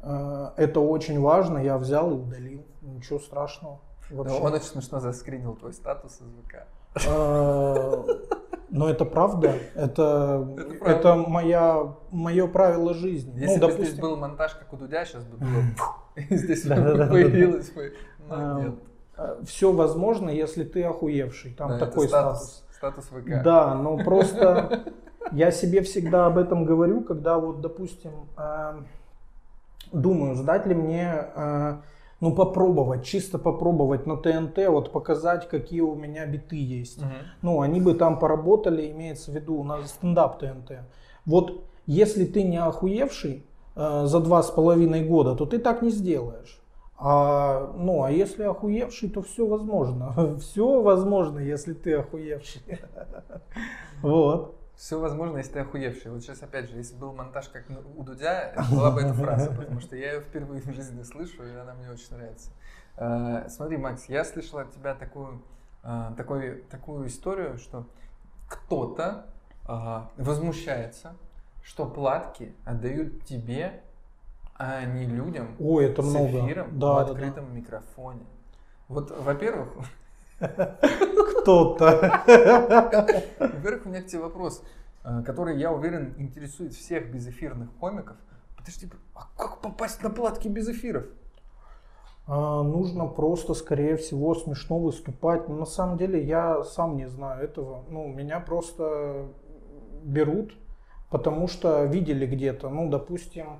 э, это очень важно, я взял и удалил. Ничего страшного. Но вообще. он очень смешно заскринил твой статус из ВК. Э, Но это правда. Это, Это это, правда. моя, мое правило жизни. Если ну, бы здесь был монтаж, как у Дудя, сейчас бы было... Здесь появилось бы... Нет. все возможно, если ты охуевший. Там Да, это такой статус. Статус ВК. Да, но просто я себе всегда об этом говорю, когда вот, допустим, э, думаю, сдать ли мне, э, ну, попробовать, чисто попробовать на ТНТ, вот показать, какие у меня биты есть. Мгм. Ну, они бы там поработали, имеется в виду на стендап ТНТ. Вот если ты не охуевший э, за два с половиной года, то ты так не сделаешь. А, ну, а если охуевший, то все возможно. Все возможно, если ты охуевший. Вот. Все возможно, если ты охуевший. Вот сейчас, опять же, если был монтаж, как у Дудя, была бы эта фраза, потому что я ее впервые в жизни слышу, и она мне очень нравится. Э, Смотри, Макс, я слышал от тебя такую, э, такой, такую историю, что кто-то э, возмущается, что платки отдают тебе, а не людям Ой, это с много. эфиром Да, в да, да. открытом микрофоне. Вот, во-первых, Кто-то. Во-первых, у меня к тебе вопрос, э, который, я уверен, интересует всех безэфирных комиков. Подожди, а как попасть на платки без эфиров? А, Нужно просто, скорее всего, смешно выступать. Но на самом деле я сам не знаю этого. Ну, меня просто берут, потому что видели где-то. Ну, допустим,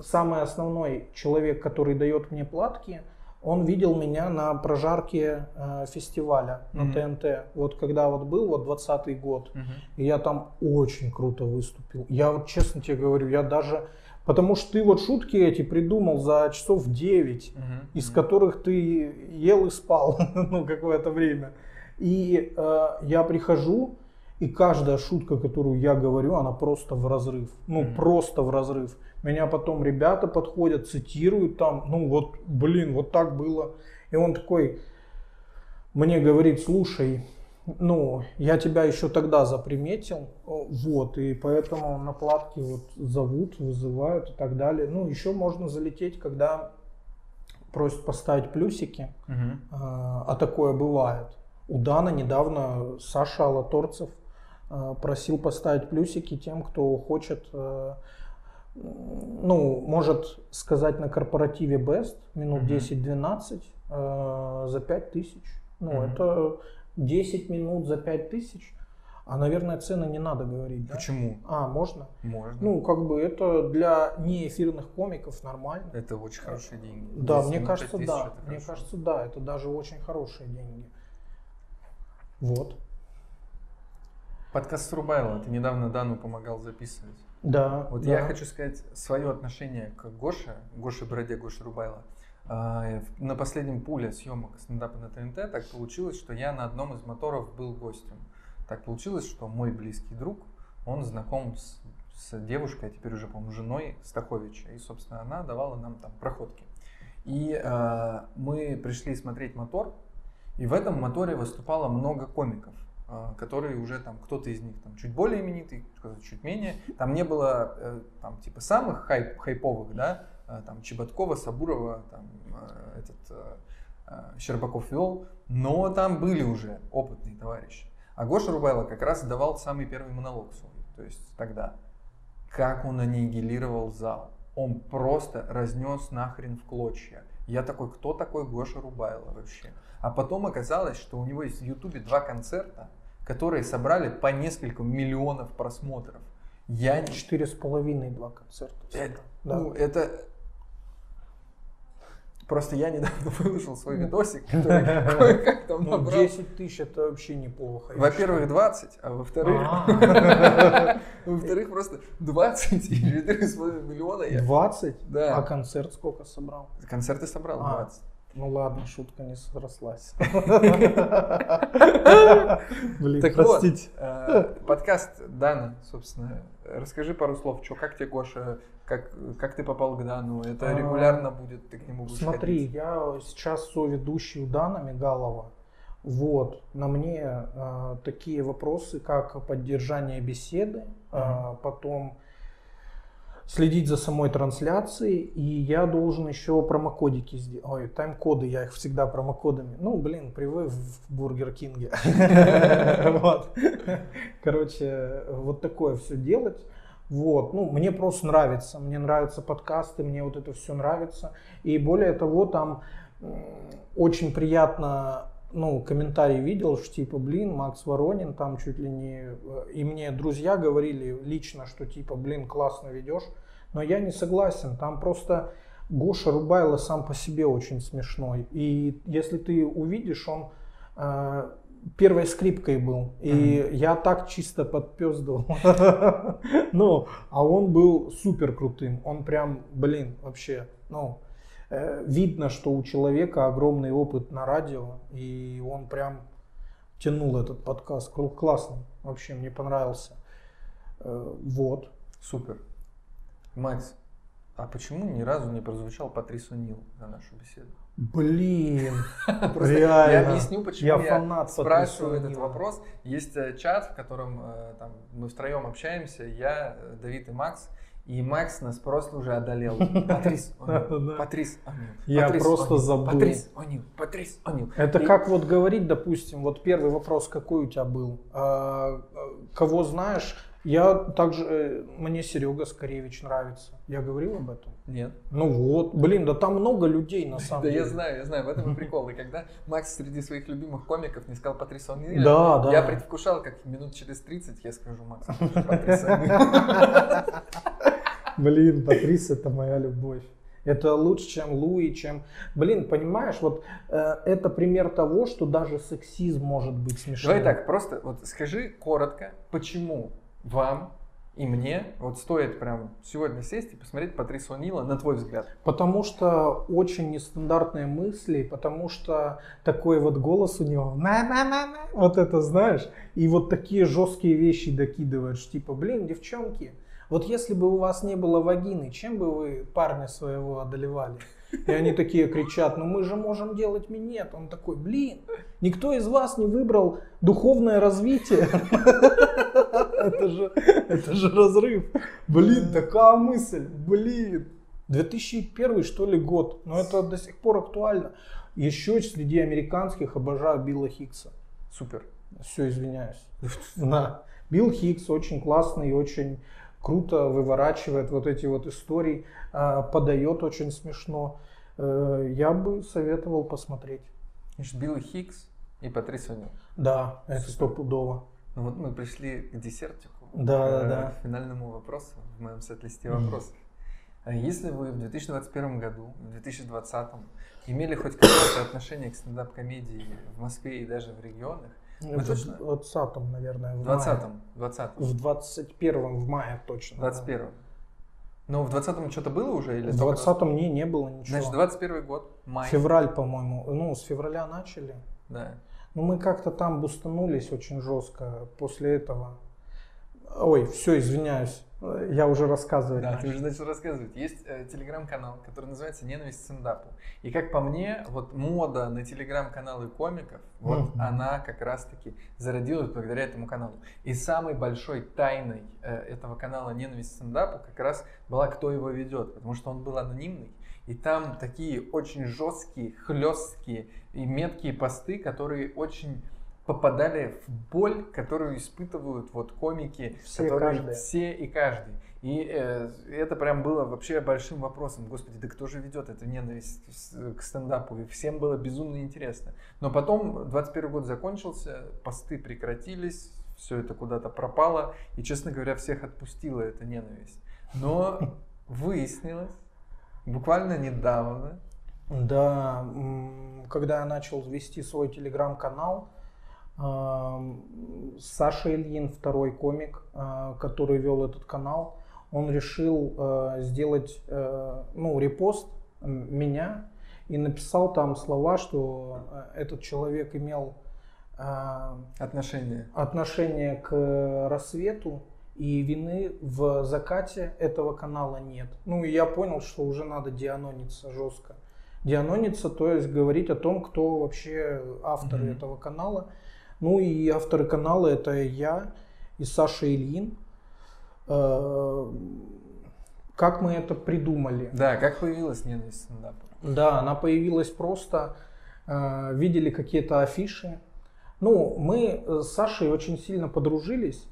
самый основной человек, который дает мне платки, он видел меня на прожарке э, фестиваля на Мгм. ТНТ. Вот когда вот был, вот 20 год. И я там очень круто выступил. Я вот честно тебе говорю, я даже Потому что ты вот шутки эти придумал за часов 9, Мгм. из Мгм. которых ты ел и спал ну, какое-то время. И э, я прихожу, и каждая шутка, которую я говорю, она просто в разрыв. Ну, Мгм. просто в разрыв. Меня потом ребята подходят, цитируют там, ну вот, блин, вот так было. И он такой мне говорит, слушай, ну, я тебя еще тогда заприметил, о, вот, и поэтому на платке вот зовут, вызывают и так далее. Ну, еще можно залететь, когда просят поставить плюсики, Мгм. а такое бывает. У Дана недавно Саша Алаторцев просил поставить плюсики тем, кто хочет, э, ну, может сказать на корпоративе Best минут Мгм. 10-12 э, за 5000. Ну, Мгм. это 10 минут за 5000. А, наверное, цены не надо говорить, да? Почему? А, можно? Можно. Ну, как бы это для неэфирных комиков нормально. это очень хорошие деньги. Да, 10 мне кажется, 5000 да. Мне хорошо. кажется, да, это даже очень хорошие деньги. Вот. Подкаст Рубайла, ты недавно Дану помогал записывать. Да. Вот да. я хочу сказать свое отношение к Гоше, Гоше Бороде, Гоше Рубайла. А, в- На последнем пуле съемок стендапа на ТНТ так получилось, что я на одном из моторов был гостем. Так получилось, что мой близкий друг, он знаком с, с девушкой, а теперь уже, по-моему, женой Стаховича. И, собственно, она давала нам там проходки. И а, мы пришли смотреть мотор, и в этом моторе выступало много комиков, а, которые уже там, кто-то из них там чуть более именитый, кто-то чуть менее. Там не было э, там типа самых хайп, хайповых, да, а, там Чеботкова, Сабурова, там э, этот э, э, Щербаков вел, но там были уже опытные товарищи. А Гоша Рубайло как раз давал самый первый монолог свой, то есть тогда. Как он аннигилировал зал. Он просто разнес нахрен в клочья. Я такой, кто такой Гоша Рубайло вообще? А потом оказалось, что у него есть в Ютубе два концерта, которые собрали по несколько миллионов просмотров. Я. Четыре с половиной два концерта. Это, Да. ну, это... Просто я недавно выложил свой видосик, который кое-как там Ну, набрал. 10 тысяч это вообще неплохо. Во-первых, считаю. 20, а во-вторых, А. во-вторых, просто 20 и 4,5 миллиона я... 20? Да. А концерт сколько собрал? Концерты собрал А. 20. Ну ладно, шутка не срослась. Блин, Так простите. вот, э, подкаст Дана, собственно. Расскажи пару слов, что, как тебе, Гоша, как, как ты попал к Дану? Это А, регулярно будет, ты к нему будешь Смотри, ходить? я сейчас соведущий у Дана Мигалова. Вот, на мне э, такие вопросы, как поддержание беседы, э, Мгм. потом следить за самой трансляцией, и я должен еще промокодики сделать. Ой, тайм-коды, я их всегда промокодами. Ну, блин, привык в Бургер Кинге. Вот. Короче, вот такое все делать. Вот, ну, мне просто нравится, мне нравятся подкасты, мне вот это все нравится. И более того, там очень приятно, ну, комментарий видел, что типа, блин, Макс Воронин там чуть ли не... э, И мне друзья говорили лично, что типа, блин, классно ведешь. Но я не согласен, там просто Гоша Рубайло сам по себе очень смешной. И если ты увидишь, он э, первой скрипкой был. И я так чисто подпездывал. Ну, а он был супер крутым. Он прям, блин, вообще, ну, видно, что у человека огромный опыт на радио, и он прям тянул этот подкаст. Кл- Классный, вообще мне понравился. Э, Вот. Супер. Макс, а почему ни разу не прозвучал Патрис О'Нил за нашу беседу? Блин, реально. Я объясню, почему Я я, спрашиваю этот вопрос. Есть э, чат, в котором э, там, мы втроем общаемся, я, э, Давид и Макс. И Макс нас просто уже одолел. Патрис О'Нил, Да. Патрис О'Нил. Я Патрис просто О'Нил, забыл. Патрис О'Нил, Патрис О'Нил. Это И- как вот говорить, допустим, вот первый вопрос какой у тебя был? А, кого знаешь? Я также, э, мне Серега Скоревич нравится. Я говорил об этом? Нет. Ну вот, блин, да там много людей на самом Да деле. я знаю, я знаю, в этом и прикол. И когда Макс среди своих любимых комиков не сказал Патриса О'Ниля, Да, да. я предвкушал, как минут через 30 я скажу Макс, Патриса О'Нил. Блин, Патрис это моя любовь. Это лучше, чем Луи, чем... Блин, понимаешь, вот э, это пример того, что даже сексизм может быть смешным. Давай так, просто вот скажи коротко, почему вам и мне вот стоит прям сегодня сесть и посмотреть Патрису Нила, на твой взгляд? Потому что очень нестандартные мысли, потому что такой вот голос у него, вот это знаешь, и вот такие жесткие вещи докидываешь, типа, блин, девчонки, вот если бы у вас не было вагины, чем бы вы парня своего одолевали? И они такие кричат, ну мы же можем делать минет. Он такой, блин, никто из вас не выбрал духовное развитие. Это же, это же разрыв. Блин, такая мысль, блин. 2001 что ли год, но это до сих пор актуально. Еще среди американских обожаю Билла Хиггса. Супер. Все, извиняюсь. Да. Билл Хиггс очень классный, очень круто выворачивает вот эти вот истории, а, подает очень смешно. Э, я бы советовал посмотреть. Билл Хиггс и Патрис Онил. Да, это стопудово. Ну вот мы пришли к десертику. Да, к, да, да. К финальному вопросу в моем сет-листе вопросов. А Если вы в 2021 году, в 2020 имели хоть какое-то отношение к стендап-комедии в Москве и даже в регионах, в точно? 20 наверное, в в мае. 20-м, 20 В 21 в мае точно. да. 21 Но в 20-м что-то было уже? Или В только 20 не, не было ничего. Значит, 21 год, май. Февраль, по-моему. Ну, с февраля начали. Да. Ну, мы как-то там бустанулись очень жестко после этого. Ой, все, извиняюсь. Я уже рассказывать Да, начал. ты уже начал рассказывать. Есть э, телеграм-канал, который называется «Ненависть стендапу». И как по мне, вот мода на телеграм-каналы комиков, вот Мгм. она как раз-таки зародилась благодаря этому каналу. И самой большой тайной э, этого канала «Ненависть стендапу» как раз была, кто его ведет, потому что он был анонимный. И там такие очень жесткие, хлесткие и меткие посты, которые очень попадали в боль, которую испытывают вот комики, Все которые каждый. все и каждый. И э, это прям было вообще большим вопросом. Господи, да кто же ведет эту ненависть к стендапу? И всем было безумно интересно. Но потом 21 год закончился, посты прекратились, все это куда-то пропало. И, честно говоря, всех отпустила эта ненависть. Но выяснилось, буквально недавно, Да, когда я начал вести свой телеграм-канал, ам, Саша Ильин, второй комик, а, который вел этот канал, он решил а, сделать э, ну, репост меня и написал там слова, что этот человек имел а, отношения. отношение к рассвету, и вины в закате этого канала нет. Ну и я понял, что уже надо дианониться жестко. Дианониться, то есть говорить о том, кто вообще авторы Мгм. этого канала. Ну и авторы канала это я и Саша Ильин. Э, Как мы это придумали? Да, как появилась ненависть к стендапу? Да, она появилась просто, э, видели какие-то афиши. Ну, мы с Сашей очень сильно подружились.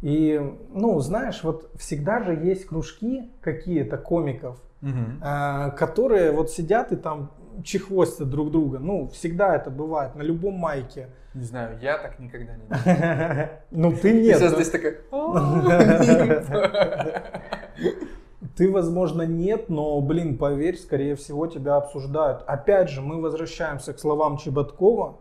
И, ну, знаешь, вот всегда же есть кружки какие-то комиков, э, которые вот сидят и там чехвостят друг друга. Ну, всегда это бывает на любом майке. Не знаю, я так никогда не. Ну, ты нет. сейчас здесь такая... Ты, возможно, нет, но, блин, поверь, скорее всего, тебя обсуждают. Опять же, мы возвращаемся к словам Чеботкова.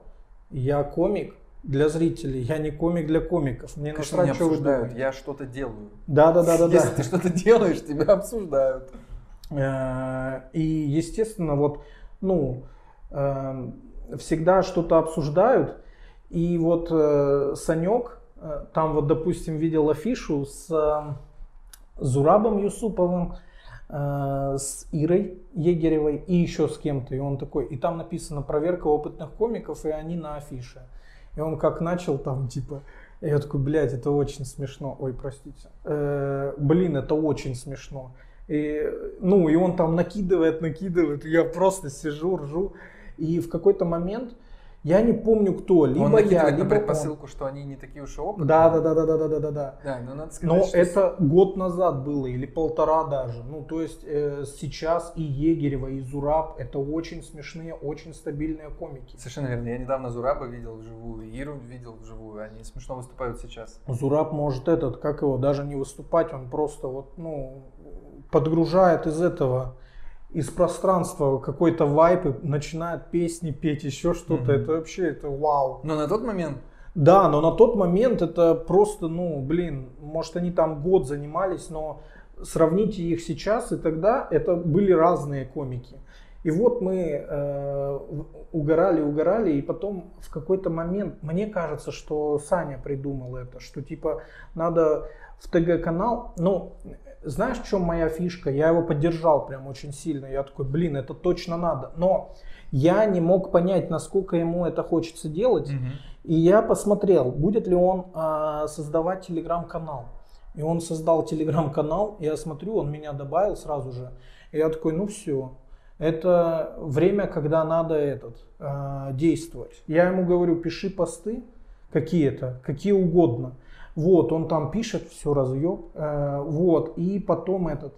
Я комик для зрителей, я не комик для комиков. Мне Конечно, насрать, что обсуждают, я что-то делаю. Да, да, да, да, Если да. ты что-то делаешь, тебя обсуждают. Э, И, естественно, вот, ну, э, всегда что-то обсуждают. И вот э, Санек, э, там вот, допустим, видел афишу с э, Зурабом Юсуповым, э, с Ирой Егеревой и еще с кем-то. И он такой, и там написано проверка опытных комиков, и они на афише. И он как начал там, типа, я такой, блядь, это очень смешно. Ой, простите. Э, блин, это очень смешно. И, ну, и он там накидывает, накидывает, я просто сижу, ржу. И в какой-то момент, я не помню кто, либо он я, либо на предпосылку, он. что они не такие уж и опытные. Да, да, да, да, да, да, да, да. Да, но надо сказать, Но что... это год назад было или полтора даже. Ну, то есть э, сейчас и Егерева, и Зураб это очень смешные, очень стабильные комики. Совершенно верно. Я недавно Зураба видел вживую, Иру видел вживую, они смешно выступают сейчас. Зураб может этот, как его, даже не выступать, он просто вот, ну, подгружает из этого, из пространства какой-то вайп и начинает песни петь, еще что-то. Мгм. Это вообще, это вау. Но на тот момент Да, но на тот момент это просто, ну, блин, может они там год занимались, но сравните их сейчас и тогда, это были разные комики. И вот мы э, угорали, угорали, и потом в какой-то момент, мне кажется, что Саня придумал это, что типа надо в ТГ-канал, ну, знаешь, в чем моя фишка? Я его поддержал прям очень сильно. Я такой, блин, это точно надо. Но я не мог понять, насколько ему это хочется делать. Угу. И я посмотрел, будет ли он э, создавать телеграм-канал. И он создал телеграм-канал, я смотрю, он меня добавил сразу же. И я такой, ну все, это время, когда надо этот, э, действовать. Я ему говорю, пиши посты какие-то, какие угодно. Вот, он там пишет, все разъеб. Э, вот, и потом этот...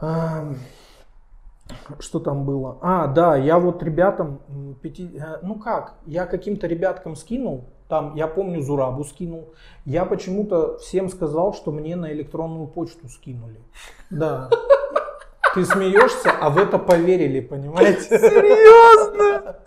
Э, что там было? А, да, я вот ребятам, э, ну как, я каким-то ребяткам скинул, там, я помню, Зурабу скинул. Я почему-то всем сказал, что мне на электронную почту скинули. Да. Ты смеешься, а в это поверили, понимаете? Серьезно?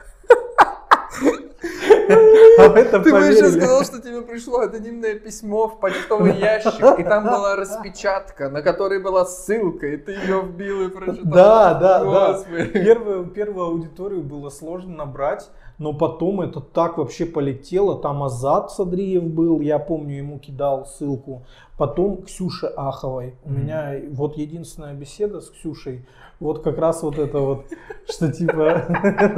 А это Ты бы еще сказал, что тебе пришло анонимное письмо в почтовый ящик, и там была распечатка, на которой была ссылка, и ты ее вбил и прочитал. Да, да, да. Первую, первую аудиторию было сложно набрать, но потом это так вообще полетело. Там Азат Садриев был, я помню, ему кидал ссылку. Потом Ксюша Аховой. У меня вот единственная беседа с Ксюшей вот как раз вот это вот, что типа,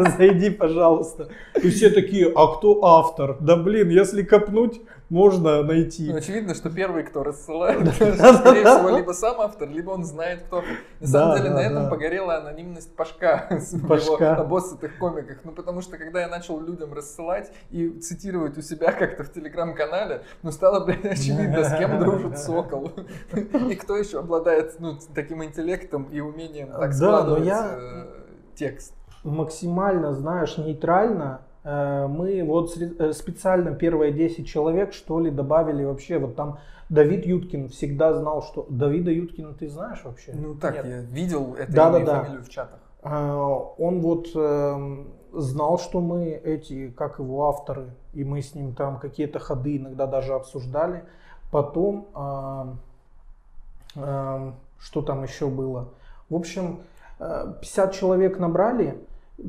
зайди, пожалуйста. И все такие, а кто автор? Да блин, если копнуть, можно найти. Ну, очевидно, что первый, кто рассылает, скорее всего, либо сам автор, либо он знает, кто. На самом деле, на этом погорела анонимность Пашка с его обоссатых комиках. Ну, потому что, когда я начал людям рассылать и цитировать у себя как-то в телеграм-канале, ну, стало, блин, очевидно, с кем дружит Сокол. И кто еще обладает, ну, таким интеллектом и умением так складывать э, текст. Максимально, знаешь, нейтрально мы вот э, специально первые 10 человек, что ли, добавили вообще, вот там Давид Юткин всегда знал, что... Давида Юткина ты знаешь вообще? Ну так, Нет. я видел это да, имя да, и фамилию в чатах. Э, он вот эм, знал, что мы эти, как его авторы, и мы с ним там какие-то ходы иногда даже обсуждали. Потом, эм, эм, что там еще было? В общем, 50 человек набрали,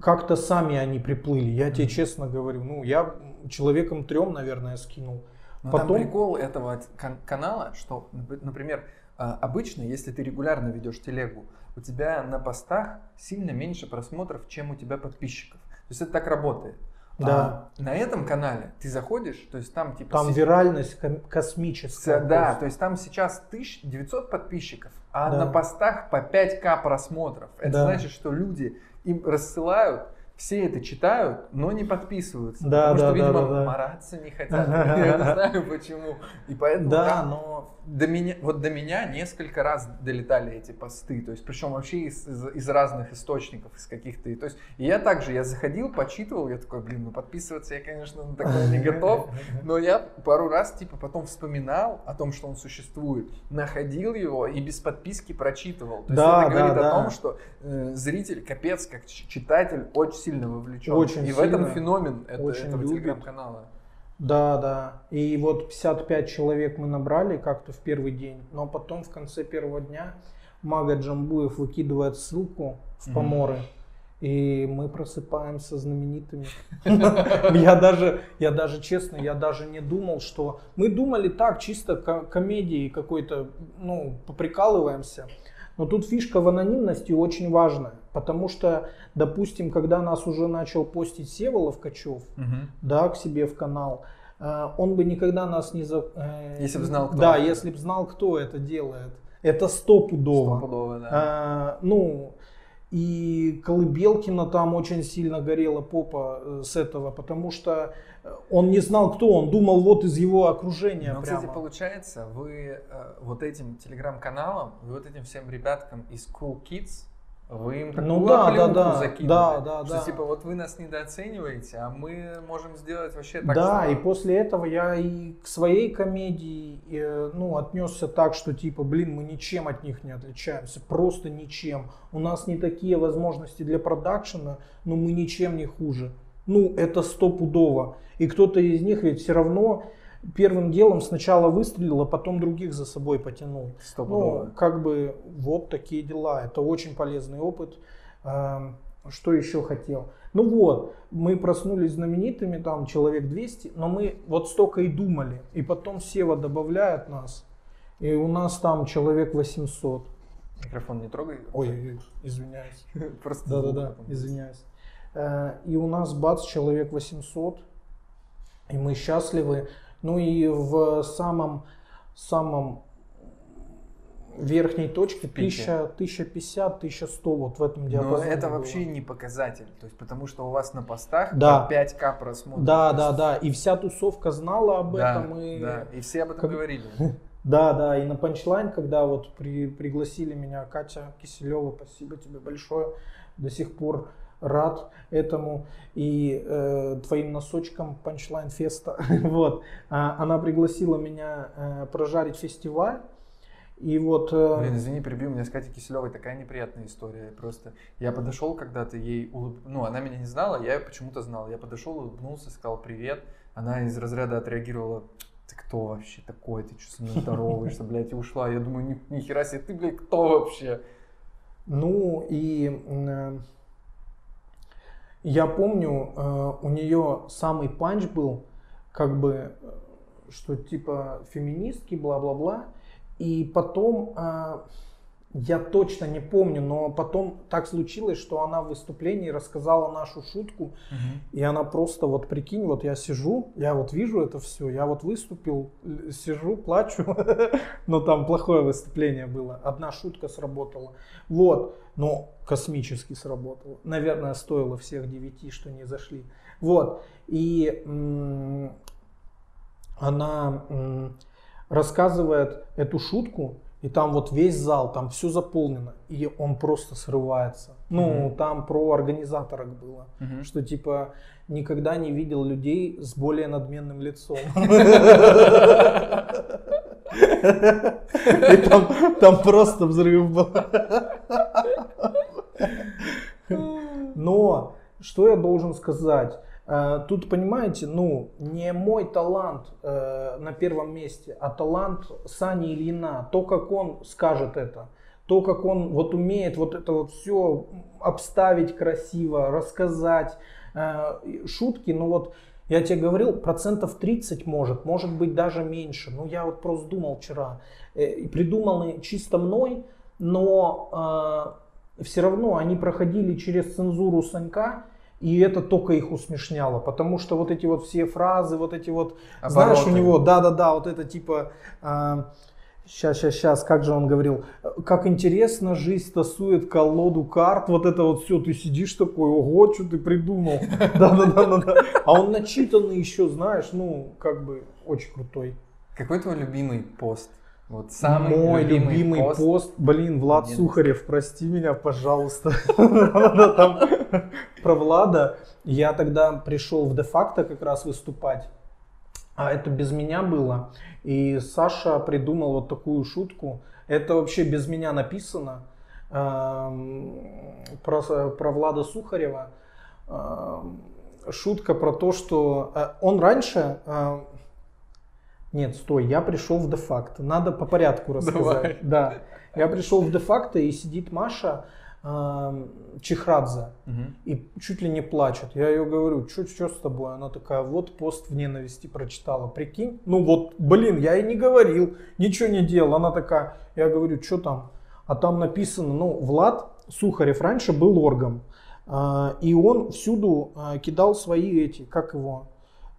как-то сами они приплыли. Я тебе честно говорю, ну, я человеком трем, наверное, скинул. Но Потом... там прикол этого канала, что, например, а, обычно, если ты регулярно ведешь телегу, у тебя на постах сильно меньше просмотров, чем у тебя подписчиков. То есть это так работает. Да. А на этом канале ты заходишь, то есть там типа... Там виральность космическая. Да, просто. то есть там сейчас 1900 подписчиков, а да. на постах по 5к просмотров. Это да. значит, что люди им рассылают, все это читают, но не подписываются. Да, потому да, что, видимо, да, да. мараться не хотят. Я не знаю почему. И поэтому да, но до меня, вот до меня несколько раз долетали эти посты, то есть причем вообще из, из, из разных источников, из каких-то, то есть и я также, я заходил, почитывал, я такой, блин, ну подписываться я, конечно, на такое не готов, но я пару раз, типа, потом вспоминал о том, что он существует, находил его и без подписки прочитывал, то есть да, это говорит да, о том, что э, зритель, капец, как читатель, очень сильно вовлечен, очень и сильно, в этом феномен это, этого телеграм-канала. Да, да. И вот 55 человек мы набрали как-то в первый день, но потом в конце первого дня Мага Джамбуев выкидывает ссылку в поморы. И мы просыпаемся знаменитыми. Я даже, я даже честно, я даже не думал, что... Мы думали так, чисто комедии какой-то, ну, поприкалываемся. Но тут фишка в анонимности очень важная, потому что, допустим, когда нас уже начал постить Севолов Качев, угу. да, к себе в канал, э, он бы никогда нас не за... Э, если бы знал, кто. Да, если бы знал, кто это делает. Это стопудово. Стопудово, да. А, ну, и Колыбелкина там очень сильно горела попа с этого, потому что он не знал, кто он, думал вот из его окружения. Но, прямо. кстати, получается, вы вот этим телеграм-каналом, вы вот этим всем ребяткам из Cool Kids, вы им такую ну, да, да, да, закинули, да, да, что да. типа вот вы нас недооцениваете, а мы можем сделать вообще так. Да, что... и после этого я и к своей комедии ну отнесся так, что типа, блин, мы ничем от них не отличаемся, просто ничем. У нас не такие возможности для продакшена, но мы ничем не хуже. Ну, это стопудово. И кто-то из них ведь все равно первым делом сначала выстрелил, а потом других за собой потянул. Ну, как бы вот такие дела. Это очень полезный опыт. Эм, Что еще хотел? Ну вот, мы проснулись знаменитыми, там человек 200, но мы вот столько и думали. И потом Сева добавляет нас, и у нас там человек 800. Микрофон не трогай. Ой, ой, извиняюсь. Просто Да-да-да, извиняюсь. Э, И у нас бац, человек 800, и мы счастливы. Ну и в самом, самом верхней точке Пике. 1000, 1050, 1100, вот в этом Но диапазоне. это было. вообще не показатель. То есть, потому что у вас на постах Да. по 5к просмотров. Да, да, да. И вся тусовка знала об Да, этом. И... да. И все об этом как- говорили. Да, да, и на панчлайн, когда вот при, пригласили меня Катя Киселева, спасибо тебе большое, до сих пор рад этому и э, твоим носочкам панчлайн феста. вот, А, она пригласила меня э, прожарить фестиваль, и вот э, Блин, извини, перебью, у меня с Катей Киселевой такая неприятная история. Просто я подошел когда-то ей, улыб- ну, она меня не знала, я ее почему-то знал. Я подошел, улыбнулся, сказал привет. Она из разряда отреагировала, ты кто вообще такой, ты что со мной здороваешься, блядь, и ушла. Я думаю, ни, ни хера себе, ты, блядь, кто вообще? Ну и э, я помню, э, у нее самый панч был, как бы, э, что типа феминистки, бла-бла-бла. И потом, э, я точно не помню, но потом так случилось, что она в выступлении рассказала нашу шутку, и она просто, вот прикинь, вот я сижу, я вот вижу это все, я вот выступил, сижу, плачу, но там плохое выступление было, одна шутка сработала, вот, но космически сработала, наверное, стоило всех девяти, что не зашли, вот, и м, она м, рассказывает эту шутку, и там вот весь зал, там все заполнено, и он просто срывается. Ну, Мгм. там про организаторок было Мгм. что типа никогда не видел людей с более надменным лицом. И там, там просто взрыв был. Но что я должен сказать? Э, Тут, понимаете, ну, не мой талант э, на первом месте, а талант Сани Ильина. То, как он скажет это. То, как он вот умеет вот это вот все обставить красиво, рассказать. Э, Шутки, ну вот, я тебе говорил, процентов 30 может, может быть даже меньше. Ну, я вот просто думал вчера. Э, Придуманы чисто мной, но все равно они проходили через цензуру Санька, и это только их усмешняло, потому что вот эти вот все фразы, вот эти вот, знаешь, у Обороты. него, да-да-да, вот это типа, сейчас, сейчас, сейчас, как же он говорил, как интересно жизнь тасует колоду карт, вот это вот все, ты сидишь такой, ого, что ты придумал, да-да-да-да, а он начитанный еще, знаешь, ну, как бы, очень крутой. Какой твой любимый пост? Вот самый Мой любимый, любимый, пост. пост. блин, Влад Один. Сухарев, прости меня, пожалуйста. Там Про Влада. Я тогда пришел в де-факто как раз выступать. А это без меня было. И Саша придумал вот такую шутку. Это вообще без меня написано. Эм, Про, про Влада Сухарева. Эм, Шутка про то, что э, он раньше э, нет, стой, я пришел в де-факто. Надо по порядку рассказать. Давай. Да. Я пришел в де-факто и сидит Маша эм, Чехрадзе Мгм. и чуть ли не плачет. Я ее говорю, что с тобой? Она такая, вот пост в ненависти прочитала, прикинь. Ну вот, блин, я и не говорил, ничего не делал. Она такая, я говорю, что там? А там написано, ну, Влад Сухарев раньше был оргом. а, И он всюду а, кидал свои эти, как его?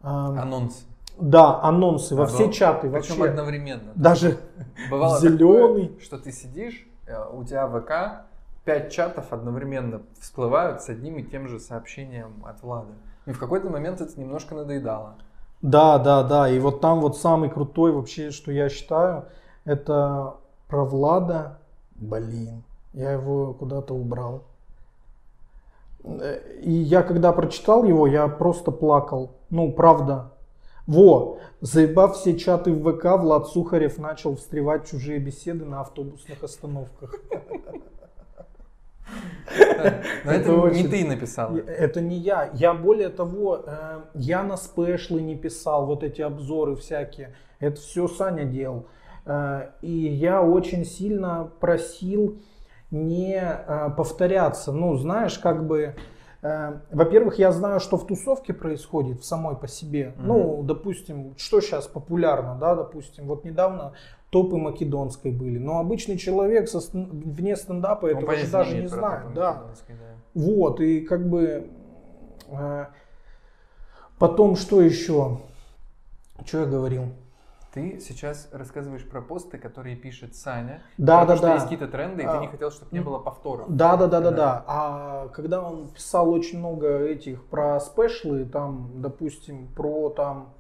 Ам, Анонс. Да, анонсы во А, все ну, чаты Причем вообще. одновременно. Даже Бывало зелёный. такое, что ты сидишь, э, у тебя ВК, пять чатов одновременно всплывают с одним и тем же сообщением от Влада. И в какой-то момент это немножко надоедало. Да, да, да. И вот там вот самый крутой вообще, что я считаю, это про Влада. Блин, я его куда-то убрал. Э, И я когда прочитал его, я просто плакал. Ну, правда. Во, заебав все чаты в ВК, Влад Сухарев начал встревать чужие беседы на автобусных остановках. Но это не ты написал. Это не я. Я более того, э, я на спешлы не писал вот эти обзоры всякие. Это все Саня делал. Э, и я очень сильно просил не э, повторяться. Ну, знаешь, как бы... Во-первых, я знаю, что в тусовке происходит в самой по себе. Mm-hmm. Ну, допустим, что сейчас популярно, да, допустим, вот недавно топы македонской были. Но обычный человек со, вне стендапа этого же даже не знает. Да. да. Вот, и как бы... Э, потом что еще? Что я говорил? Ты сейчас рассказываешь про посты, которые пишет Саня. Да, да, что да. есть какие-то тренды, и а, ты не хотел, чтобы не было повторов. Да, да, да, да, да. А когда он писал очень много этих про спешлы, там, допустим, про там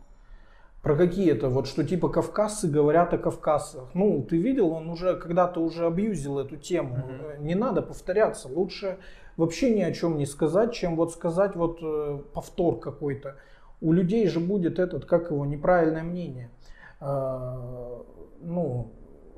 про какие-то, вот что типа кавказцы говорят о кавказцах. Ну, ты видел, он уже когда-то уже абьюзил эту тему. Mm-hmm. Не надо повторяться. Лучше вообще ни о чем не сказать, чем вот сказать вот э, повтор какой-то. У людей же будет этот, как его, неправильное мнение. Э, ну,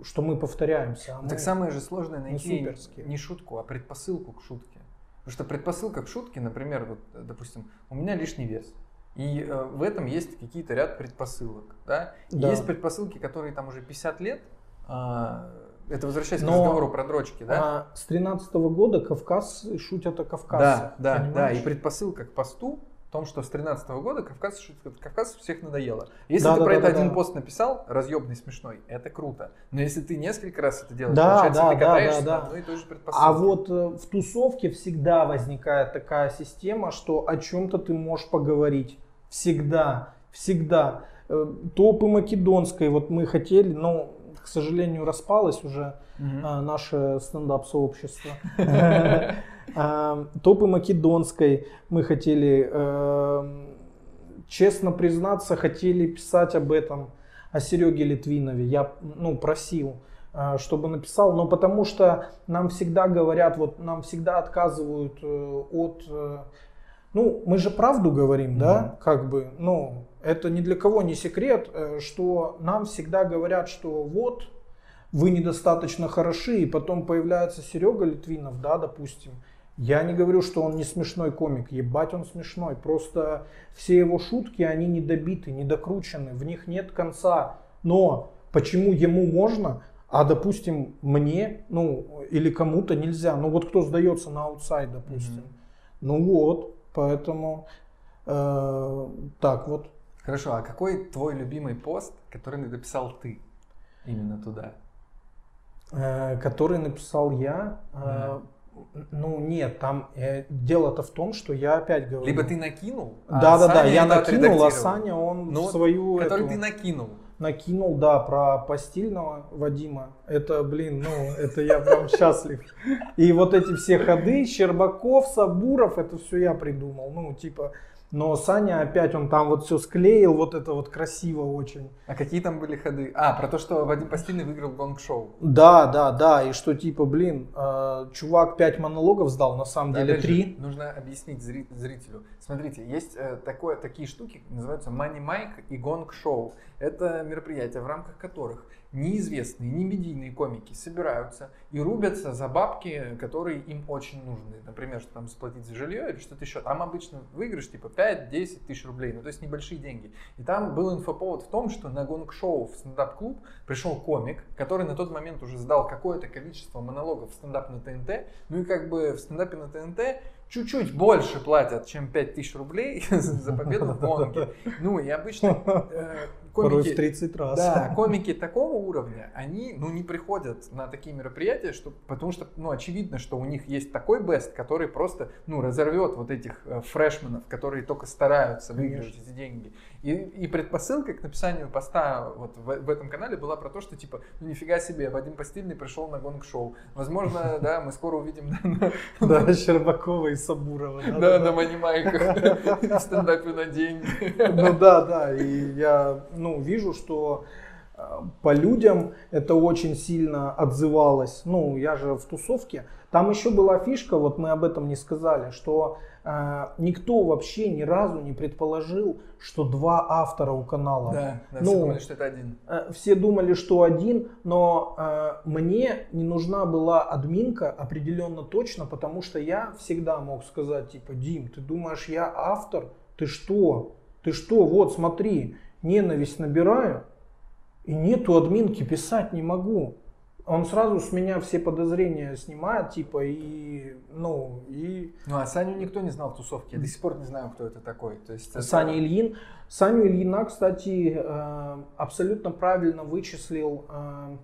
что мы повторяемся. А так мы самое же сложное найти не, не шутку, а предпосылку к шутке. Потому что предпосылка к шутке, например, вот, допустим, у меня лишний вес. И э, в этом есть какие-то ряд предпосылок. Да? да. Есть предпосылки, которые там уже 50 лет. Э, это возвращаясь Но, к разговору про дрочки, да? А с 13 -го года Кавказ шутят о Кавказе. Да, да, да. И предпосылка к посту в том, что с 13 -го года Кавказ, Кавказ всех надоело. Если да, ты да, про да, это да, один да. пост написал, разъебный, смешной, это круто. Но если ты несколько раз это делаешь, да, получается, да, ты катаешься да, да, да. на одной и той же предпосылке. А вот э, в тусовке всегда возникает такая система, что о чем-то ты можешь поговорить. Всегда, всегда. Э, топы македонской, вот мы хотели, но, к сожалению, распалось уже угу. наше стендап-сообщество. А, топы македонской мы хотели, э, честно признаться, хотели писать об этом, о Сереге Литвинове. Я ну, просил чтобы написал, но потому что нам всегда говорят, вот нам всегда отказывают от ну, мы же правду говорим, mm-hmm. да, как бы, ну, это ни для кого не секрет, э, что нам всегда говорят, что вот, вы недостаточно хороши, и потом появляется Серега Литвинов, да, допустим. Я не говорю, что он не смешной комик, ебать он смешной, просто все его шутки, они недобиты, недокручены, в них нет конца. Но почему ему можно, а, допустим, мне, ну, или кому-то нельзя? Ну, вот кто сдается на аутсайд, допустим. Mm-hmm. Ну вот, Поэтому э, так вот. Хорошо, а какой твой любимый пост, который написал ты именно туда? Э, который написал я? Э, ну нет, там э, дело-то в том, что я опять говорю. Либо ты накинул. Да, а да, да, я накинул, а Саня он ну, свою. Который эту... ты накинул накинул, да, про постельного Вадима. Это, блин, ну, это я прям счастлив. И вот эти все ходы, Щербаков, Сабуров, это все я придумал. Ну, типа, но Саня опять, он там вот все склеил, вот это вот красиво очень. А какие там были ходы? А, про то, что Вадим Постельный выиграл гонг-шоу. Да, да, да, и что типа, блин, э, чувак 5 монологов сдал, на самом да, деле 3. Нужно объяснить зрителю. Смотрите, есть э, такое, такие штуки, называются Money Mike и гонг-шоу. Это мероприятия, в рамках которых неизвестные, не медийные комики собираются и рубятся за бабки, которые им очень нужны. Например, что там заплатить за жилье или что-то еще. Там обычно выигрыш типа 5-10 тысяч рублей, ну то есть небольшие деньги. И там был инфоповод в том, что на гонг-шоу в стендап-клуб пришел комик, который на тот момент уже сдал какое-то количество монологов в стендап на ТНТ. Ну и как бы в стендапе на ТНТ чуть-чуть больше платят, чем 5000 рублей за победу в гонке. Ну и обычно э, комики, в 30 раз. Да, комики такого уровня, они ну, не приходят на такие мероприятия, что, потому что ну, очевидно, что у них есть такой бест, который просто ну, разорвет вот этих э, фрешменов, которые только стараются выиграть эти деньги. И, и предпосылка к написанию поста вот в, в этом канале была про то, что типа, ну нифига себе, Вадим Постельный пришел на гонг-шоу. Возможно, да, мы скоро увидим... Да, Щербакова и Сабурова. Да, на манимайках, в стендапе на деньги. Ну да, да, и я, ну, вижу, что по людям это очень сильно отзывалось. Ну, я же в тусовке. Там еще была фишка, вот мы об этом не сказали, что э, никто вообще ни разу не предположил, что два автора у канала. Да, да ну, все думали, что это один. Э, все думали, что один, но э, мне не нужна была админка определенно точно, потому что я всегда мог сказать, типа, Дим, ты думаешь, я автор? Ты что? Ты что? Вот, смотри, ненависть набираю, и нету админки, писать не могу. Он сразу с меня все подозрения снимает, типа, и, ну, и... Ну, а Саню никто не знал в тусовке, я до сих пор не знаю, кто это такой. То есть это... Саня Ильин. Саню Ильина, кстати, э, абсолютно правильно вычислил э,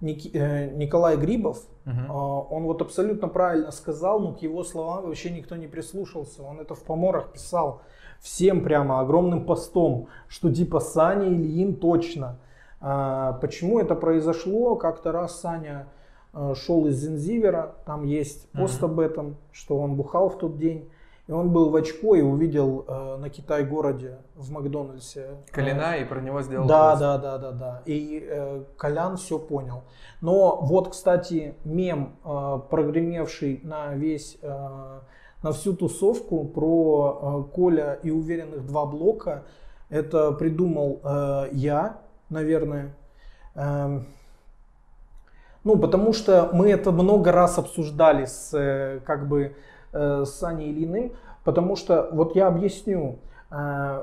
э, Николай Грибов. Угу. Он вот абсолютно правильно сказал, но к его словам вообще никто не прислушался. Он это в поморах писал всем прямо огромным постом, что типа Саня Ильин точно. А, почему это произошло? Как-то раз Саня э, шел из Зензивера, там есть пост mm-hmm. об этом, что он бухал в тот день. И он был в очко и увидел э, на Китай-городе в Макдональдсе. Коляна э, и про него сделал Да, пост. да, да, да, да. И э, Колян все понял. Но вот, кстати, мем, э, прогремевший на весь, э, на всю тусовку про э, Коля и уверенных два блока, это придумал э, я, наверное. Эм, ну, потому что мы это много раз обсуждали с, э, как бы, э, с Саней Ильиным, потому что, вот я объясню, э,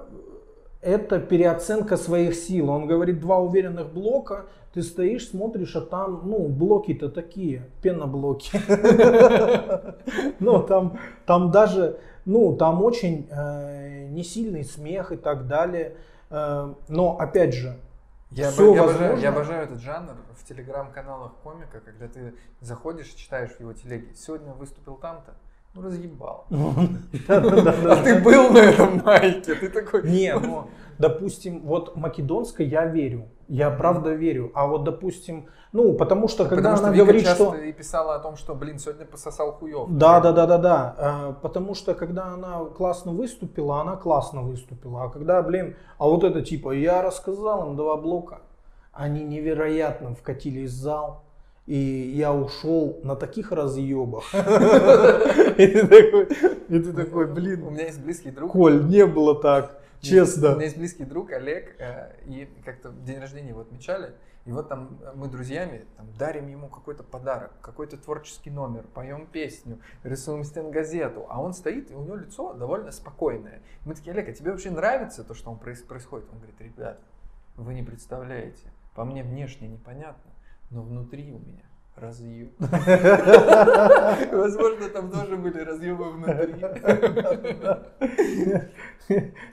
это переоценка своих сил. Он говорит, два уверенных блока, ты стоишь, смотришь, а там, ну, блоки-то такие, пеноблоки. Ну, там, там даже, ну, там очень несильный смех и так далее. Но, опять же, я, Все я, обожаю, я обожаю этот жанр в телеграм-каналах комика, когда ты заходишь и читаешь в его телеге. Сегодня выступил там-то. Ну, разъебал. А ты был на этом майке, ты такой... Не, ну, допустим, вот македонской я верю. Я правда верю. А вот, допустим, ну, потому что когда она говорит, что... и писала о том, что, блин, сегодня пососал хуев. Да, да, да, да, да. Потому что когда она классно выступила, она классно выступила. А когда, блин, а вот это типа, я рассказал им два блока, они невероятно вкатились в зал и я ушел на таких разъебах. И ты такой, блин. У меня есть близкий друг. Коль, не было так. Честно. У меня есть близкий друг Олег, э, и как-то день рождения его отмечали, и вот там мы друзьями там, дарим ему какой-то подарок, какой-то творческий номер, поем песню, рисуем стенгазету, а он стоит, и у него лицо довольно спокойное. Мы такие, Олег, а тебе вообще нравится то, что он происходит? Он говорит, ребят, вы не представляете, по мне внешне непонятно, но внутри у меня разъем. Возможно, там тоже были разъемы внутри.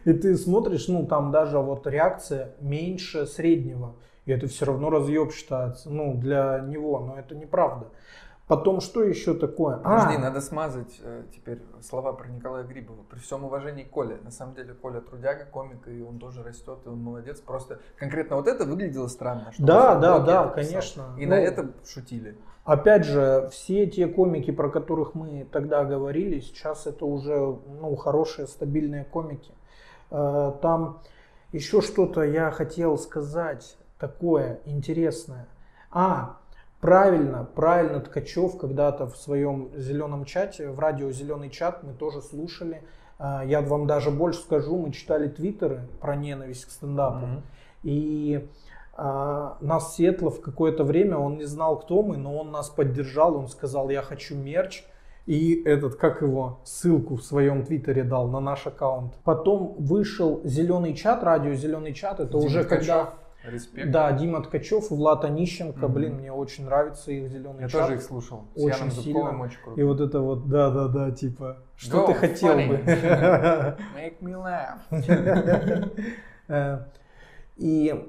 И ты смотришь, ну там даже вот реакция меньше среднего. И это все равно разъеб считается. Ну, для него, но это неправда. Потом что еще такое? Подожди, а. надо смазать э, теперь слова про Николая Грибова. При всем уважении к Коле. На самом деле Коля трудяга, комик, и он тоже растет, и он молодец. Просто конкретно вот это выглядело странно. Что да, да, да, конечно. И ну, на это шутили. Опять же, все те комики, про которых мы тогда говорили, сейчас это уже ну, хорошие, стабильные комики. Э, там еще что-то я хотел сказать такое интересное. А, Правильно, правильно Ткачев когда-то в своем зеленом чате, в радио «Зеленый чат» мы тоже слушали. А, я вам даже больше скажу, мы читали твиттеры про ненависть к стендапу. Mm-hmm. И а, нас Светлов какое-то время, он не знал, кто мы, но он нас поддержал, он сказал, я хочу мерч. И этот, как его, ссылку в своем твиттере дал на наш аккаунт. Потом вышел зеленый чат, радио зеленый чат, это Дима уже Ткачев. когда Респект. Да, Дима Ткачев, Влад Онищенко, mm-hmm. блин, мне очень нравится их зеленый Я чат. тоже их слушал. С очень Яном сильно. очень круто. И вот это вот, да-да-да, типа, что Go, ты хотел funny. бы? Make me laugh. Э, и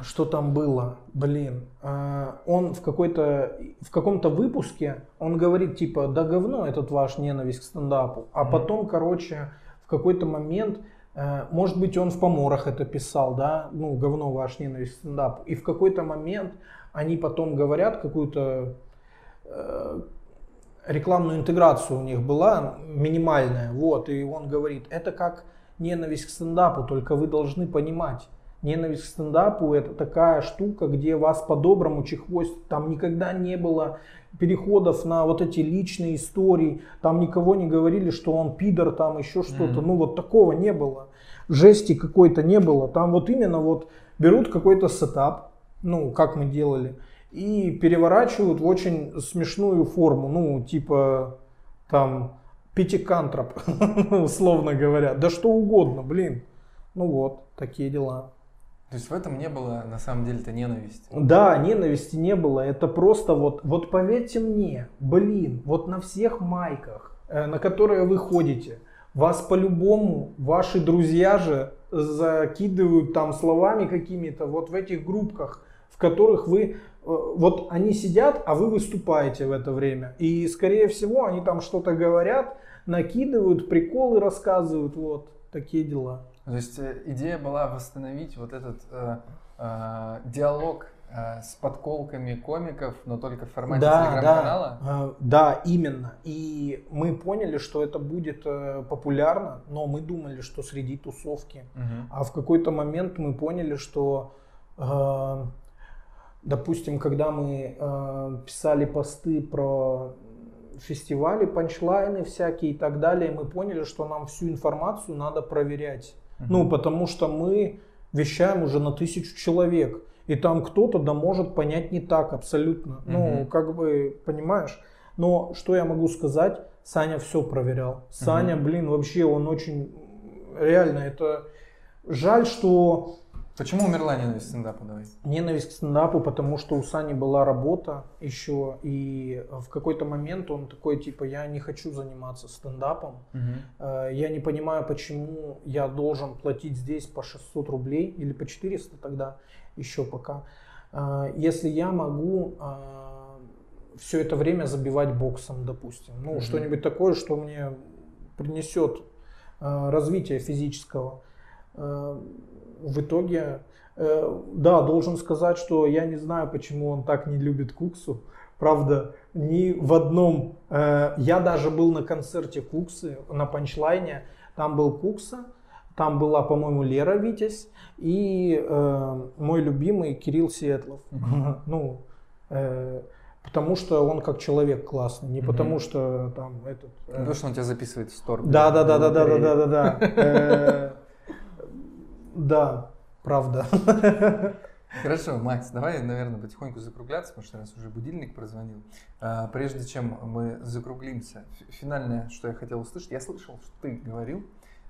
что там было, блин, э, он в какой-то, в каком-то выпуске, он говорит, типа, да говно этот ваш ненависть к стендапу, а потом, короче, в какой-то момент может быть, он в поморах это писал, да, ну, говно ваш ненависть стендап. И в какой-то момент они потом говорят какую-то э, рекламную интеграцию у них была минимальная, вот, и он говорит, это как ненависть к стендапу, только вы должны понимать, Ненависть к стендапу это такая штука, где вас по-доброму чехвостят. Там никогда не было переходов на вот эти личные истории. Там никого не говорили, что он пидор, там еще что-то. Mm-hmm. Ну вот такого не было. Жести какой-то не было. Там вот именно вот берут какой-то сетап, ну как мы делали, и переворачивают в очень смешную форму. Ну типа там пятикантроп, условно говоря. Да что угодно, блин. Ну вот, такие дела. То есть в этом не было на самом деле-то ненависти? Да, ненависти не было. Это просто вот, вот поверьте мне, блин, вот на всех майках, э, на которые вы ходите, вас по-любому ваши друзья же закидывают там словами какими-то вот в этих группках, в которых вы, э, вот они сидят, а вы выступаете в это время. И скорее всего они там что-то говорят, накидывают, приколы рассказывают, вот такие дела. То есть э, идея была восстановить вот этот э, э, диалог э, с подколками комиков, но только в формате да, телеграм-канала? Да, э, да, именно. И мы поняли, что это будет э, популярно, но мы думали, что среди тусовки. Угу. А в какой-то момент мы поняли, что, э, допустим, когда мы э, писали посты про фестивали, панчлайны всякие и так далее, мы поняли, что нам всю информацию надо проверять. Угу. Ну, потому что мы вещаем уже на тысячу человек. И там кто-то да может понять не так абсолютно. Угу. Ну, как бы, понимаешь? Но что я могу сказать? Саня все проверял. Саня, угу. блин, вообще он очень... Реально, это... Жаль, что Почему умерла ненависть к стендапу, давай? Ненависть к стендапу, потому что у Сани была работа еще, и в какой-то момент он такой, типа, я не хочу заниматься стендапом, угу. я не понимаю, почему я должен платить здесь по 600 рублей или по 400 тогда, еще пока, э, если я могу э, все это время забивать боксом, допустим, ну, угу. что-нибудь такое, что мне принесет развитие физического в итоге, э, да, должен сказать, что я не знаю, почему он так не любит Куксу. Правда, ни в одном... Э, я даже был на концерте Куксы, на панчлайне. Там был Кукса, там была, по-моему, Лера Витязь и э, мой любимый Кирилл. Mm-hmm. Ну, э, потому что он как человек классный, не mm-hmm. потому что там этот... Э... Потому что он тебя записывает в сторону. Да, да, да, да, да, да, да, да, да. Да, правда. Хорошо, Макс, давай, наверное, потихоньку закругляться, потому что раз уже будильник прозвонил. А, прежде чем мы закруглимся, финальное, что я хотел услышать, я слышал, что ты говорил,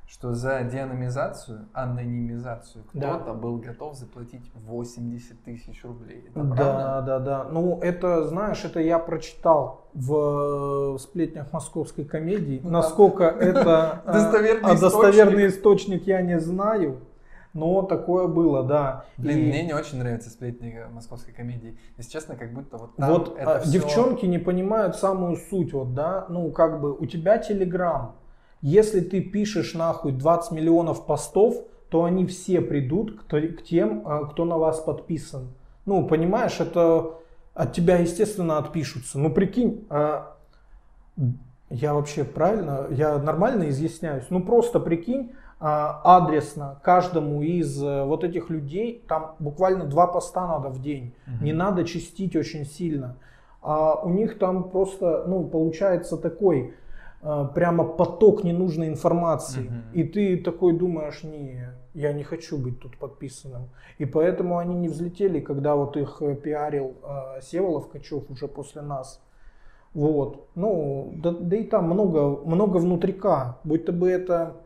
что за деанонимизацию, анонимизацию кто-то да. был готов заплатить 80 тысяч рублей. Это да, правда? да, да. Ну, это, знаешь, это я прочитал в сплетнях московской комедии. Ну, Насколько это достоверный, а, достоверный источник я не знаю. Но такое было, да. Блин, и... мне не очень нравятся сплетни московской комедии. Если честно, как будто вот там Вот это а, все... девчонки не понимают самую суть, вот, да. Ну, как бы, у тебя Телеграм. Если ты пишешь нахуй 20 миллионов постов, то они все придут к, к тем, а, кто на вас подписан. Ну, понимаешь, это от тебя, естественно, отпишутся. Ну, прикинь, а... я вообще правильно, я нормально изъясняюсь. Ну, просто прикинь, адресно каждому из э, вот этих людей, там буквально два поста надо в день, угу. не надо чистить очень сильно. А у них там просто, ну, получается такой э, прямо поток ненужной информации. Угу. И ты такой думаешь, не, я не хочу быть тут подписанным. И поэтому они не взлетели, когда вот их э, пиарил э, Севолов Качев уже после нас. Вот. Ну, да, да и там много, много внутрика. Будь то бы это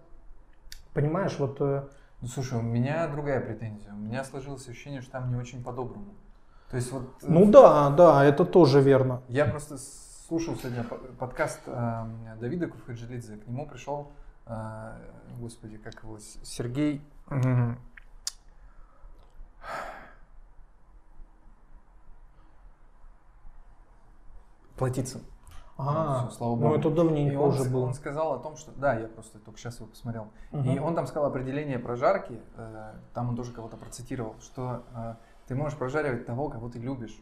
Понимаешь, вот... Э, ну, слушай, у меня другая претензия. У меня сложилось ощущение, что там не очень по-доброму. То есть вот... Э, ну да, да, это тоже верно. Я просто слушал сегодня подкаст э, Давида Куфаджелидзе. К нему пришел, э, господи, как его, Сергей... Платицын. А, ну, все, слава богу. Ну это давненько он, уже было. Он сказал о том, что... Да, я просто только сейчас его посмотрел. Угу. И он там сказал определение прожарки, э, там он тоже кого-то процитировал, что э, ты можешь прожаривать того, кого ты любишь.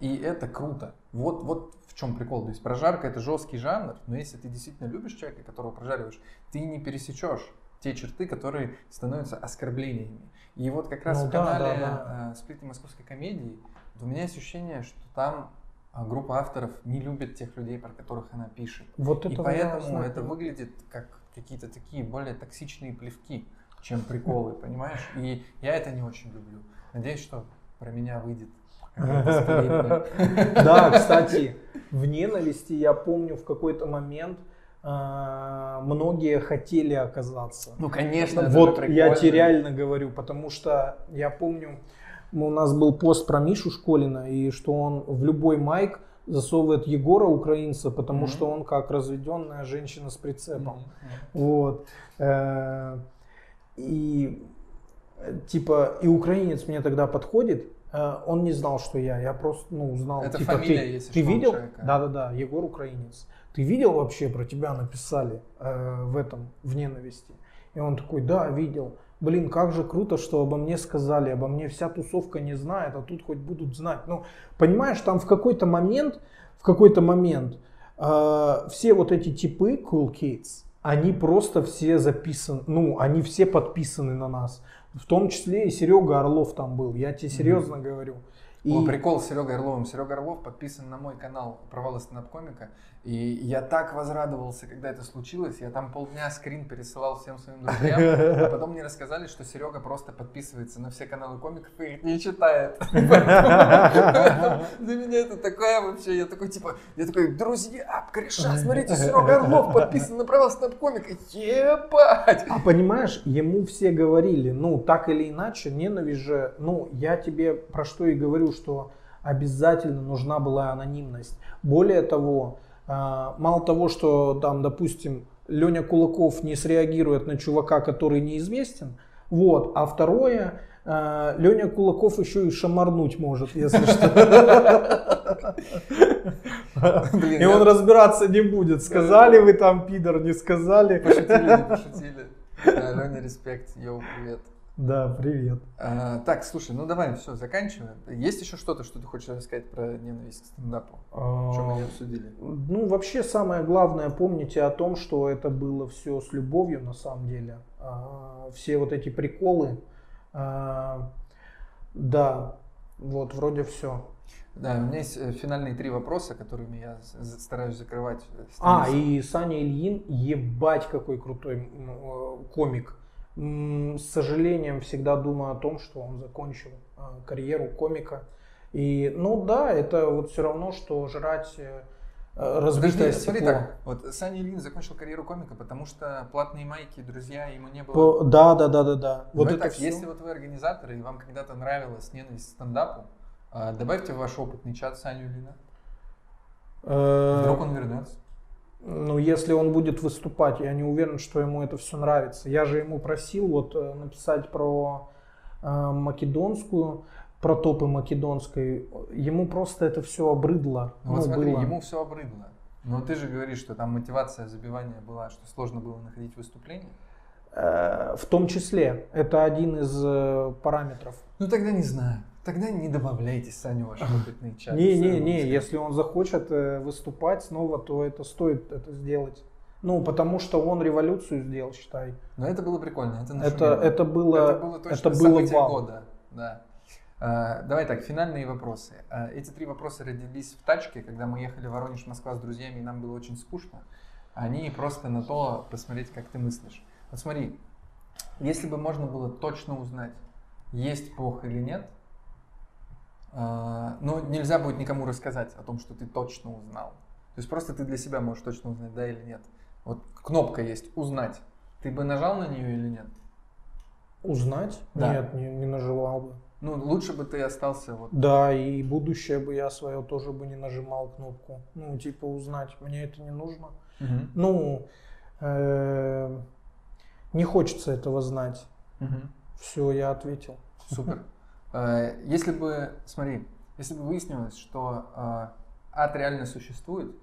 И это круто. Вот, вот в чем прикол. То есть прожарка это жесткий жанр, но если ты действительно любишь человека, которого прожариваешь, ты не пересечешь те черты, которые становятся оскорблениями. И вот как раз Ну в да, канале да, да. э, «Сплетни московской комедии» у меня ощущение, что там группа авторов не любит тех людей, про которых она пишет. Вот И это поэтому это выглядит как какие-то такие более токсичные плевки, чем приколы, понимаешь? И я это не очень люблю. Надеюсь, что про меня выйдет. Да, кстати, в ненависти я помню в какой-то момент а, многие хотели оказаться. Ну, конечно, Вот я тебе реально говорю, потому что я помню, у нас был пост про Мишу Школина, и что он в любой майк засовывает Егора украинца, потому Мгм. что он как разведенная женщина с прицепом. Мгм. Вот. Э, И типа, и украинец мне тогда подходит, э, он не знал, что я, я просто, ну, узнал. Это типа, фамилия, ты, если ты что, видел? Да-да-да, Егор украинец. Ты видел вообще, про тебя написали э, в этом, в ненависти? И он такой, да, видел. Блин, как же круто, что обо мне сказали, обо мне вся тусовка не знает, а тут хоть будут знать. Ну, понимаешь, там в какой-то момент, в какой-то момент э, все вот эти типы Cool Kids, они просто все записаны, ну, они все подписаны на нас. В том числе и Серега Орлов там был, я тебе серьезно говорю. И... О, прикол с Серегой Орловым. Серега Орлов подписан на мой канал «Провалы стендап-комика». И я так возрадовался, когда это случилось. Я там полдня скрин пересылал всем своим друзьям. А потом мне рассказали, что Серега просто подписывается на все каналы комиков и их не читает. Для меня это такая вообще... Я такой, типа, я такой, друзья, кореша, смотрите, Серега Орлов подписан на «Провалы стендап-комика». Ебать! А понимаешь, ему все говорили, ну, так или иначе, ненависть же, ну, я тебе про что и говорю, что обязательно нужна была анонимность. Более того, а, мало того, что там, допустим, Леня Кулаков не среагирует на чувака, который неизвестен, вот, а второе, а, Леня Кулаков еще и шамарнуть может, если что. И он разбираться не будет, сказали вы там, пидор, не сказали. Пошутили, не пошутили. Леня, респект, йоу, привет. Да, привет. А, так, слушай, ну давай, все, заканчиваем. Есть еще что-то, что ты хочешь рассказать про ненависть к стендапу? Что мы не обсудили? Ну, вообще самое главное, помните о том, что это было все с любовью на самом деле. А, Все вот эти приколы. а, Да, вот, вроде все. Да, у меня есть э, финальные три вопроса, которыми я стараюсь закрывать. э, А, и Саня Ильин, ебать какой крутой э, комик. С сожалением всегда думаю о том, что он закончил э, карьеру комика. И, ну да, это вот все равно, что жрать э, э, разбитое Подожди, смотри стекло. так, вот Саня Ильин закончил карьеру комика, потому что платные майки, друзья, ему не было. По- Да, да, да, да, да. Вот это так, всё. если вот вы организаторы, и вам когда-то нравилась ненависть к стендапу, а, добавьте в ваш опытный чат Саню Ильина. Э, Вдруг он вернется. Ну, если он будет выступать, я не уверен, что ему это все нравится. Я же ему просил вот э, написать про э, македонскую, про топы македонской. Ему просто это все обрыдло. Ну, вот Ну, смотри, было. ему все обрыдло. Но ты же говоришь, что там мотивация забивания была, что сложно было находить выступление. Э, В том числе, это один из э, параметров. Ну тогда не знаю. Тогда не добавляйте Саню ваш опытный чат. Не-не-не, если он захочет э, выступать снова, то это стоит это сделать. Ну, потому что он революцию сделал, считай. Но это было прикольно. Это, Это, это было, это было точно это было вау. года. Да. А, давай так, финальные вопросы. А, эти три вопроса родились в тачке, когда мы ехали в Воронеж, Москва с друзьями, и нам было очень скучно. Они просто на то посмотреть, как ты мыслишь. Вот смотри, если бы можно было точно узнать, есть Бог или нет, а, ну, нельзя будет никому рассказать о том, что ты точно узнал. То есть просто ты для себя можешь точно узнать, да или нет. Вот кнопка есть «Узнать». Ты бы нажал на нее или нет? Узнать? Да. Нет, не, не нажимал бы. Ну, лучше бы ты остался вот... Да, и будущее бы я свое тоже бы не нажимал кнопку. Ну, типа узнать. Мне это не нужно. Мгм. Ну, э, не хочется этого знать. Мгм. Все, я ответил. Супер. Э, Если бы, смотри, если бы выяснилось, что э, ад реально существует,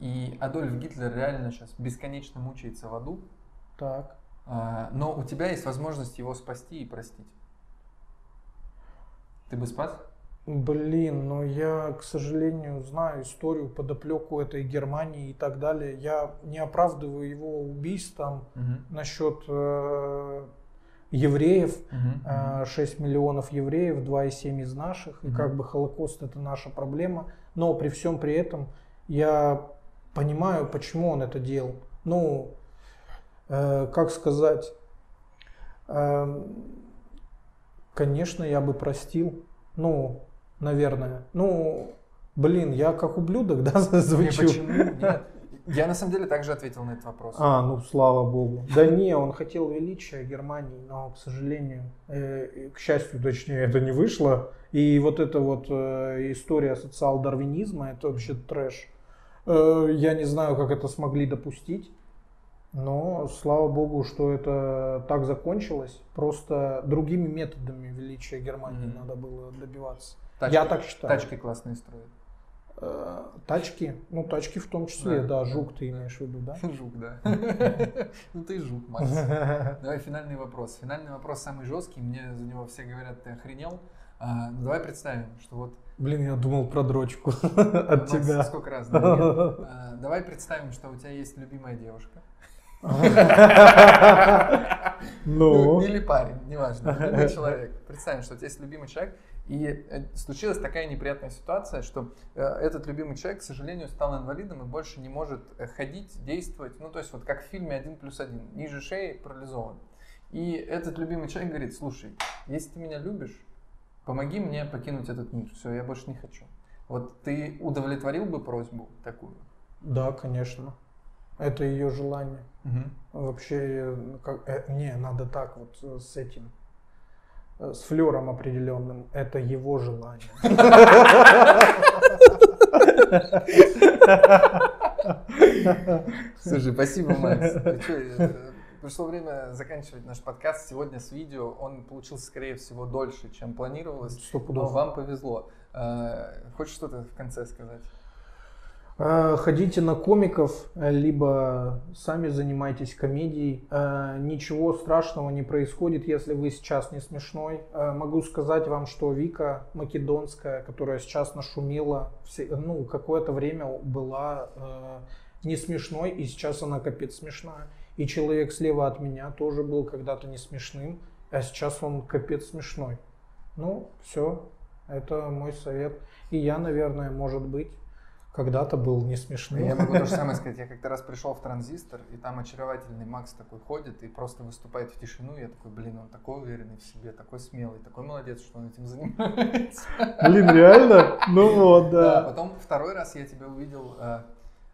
и Адольф Гитлер реально сейчас бесконечно мучается в аду, Так. э, но у тебя есть возможность его спасти и простить. Ты бы спас? Блин, ну я, к сожалению, знаю историю подоплеку этой Германии и так далее. Я не оправдываю его убийством Мгм. насчет евреев. Э, 6 миллионов евреев, 2,7 из наших. И Мгм. как бы Холокост это наша проблема. Но при всем при этом я понимаю, почему он это делал. Ну, э, как сказать, эм, конечно, я бы простил. Ну, наверное. Ну, блин, я как ублюдок, да, Не, звучу? почему? Нет. Я на самом деле также ответил на этот вопрос. А, ну слава богу. Да не, он хотел величия Германии, но, к сожалению, э, и, к счастью, точнее, это не вышло. И вот эта вот э, история социал-дарвинизма, это вообще трэш. Э, я не знаю, как это смогли допустить, но слава богу, что это так закончилось. Просто другими методами величия Германии Мгм. надо было добиваться. Тачки- Я так считаю. Тачки классные строят. Э, тачки, ну тачки в том числе, Да, да, жук ты имеешь в виду, да? Жук, да. Ну ты жук, Макс. Давай финальный вопрос. Финальный вопрос самый жесткий. Мне за него все говорят, ты охренел. А, ну давай представим, что вот Блин, я думал про дрочку от тебя. сколько раз. А, Давай представим, что у тебя есть любимая девушка. Ну, или парень, неважно, любимый человек. Представим, что у тебя есть любимый человек, и э, случилась такая неприятная ситуация, что э, этот любимый человек, к сожалению, стал инвалидом и больше не может э, ходить, действовать. Ну, то есть вот как в фильме «Один плюс один». Ниже шеи парализован. И этот любимый человек говорит, слушай, если ты меня любишь, помоги мне покинуть этот мир. Все, я больше не хочу. Вот ты удовлетворил бы просьбу такую? да, конечно. Это ее желание. Вообще, э, как, э, не, надо так вот с этим, с флером определенным. Это его желание. Слушай, спасибо, Макс. Э, Пришло время заканчивать наш подкаст. Сегодня с видео он получился, скорее всего, дольше, чем планировалось. Сто Но вам повезло. Э, Хочешь что-то в конце сказать? Э, Ходите на комиков, либо сами занимайтесь комедией. Э, Ничего страшного не происходит, если вы сейчас не смешной. Э, Могу сказать вам, что Вика Македонская, которая сейчас нашумела, ну, какое-то время была не смешной, и сейчас она капец смешная. И человек слева от меня тоже был когда-то не смешным, а сейчас он капец смешной. Ну, все, это мой совет. И я, наверное, может быть, когда-то был не смешным. Я могу то же самое сказать. Я как-то раз пришел в транзистор, и там очаровательный Макс такой ходит и просто выступает в тишину. Я такой, блин, он такой уверенный в себе, такой смелый, такой молодец, что он этим занимается. Блин, реально? Ну вот, Да, да. потом второй раз я тебя увидел э,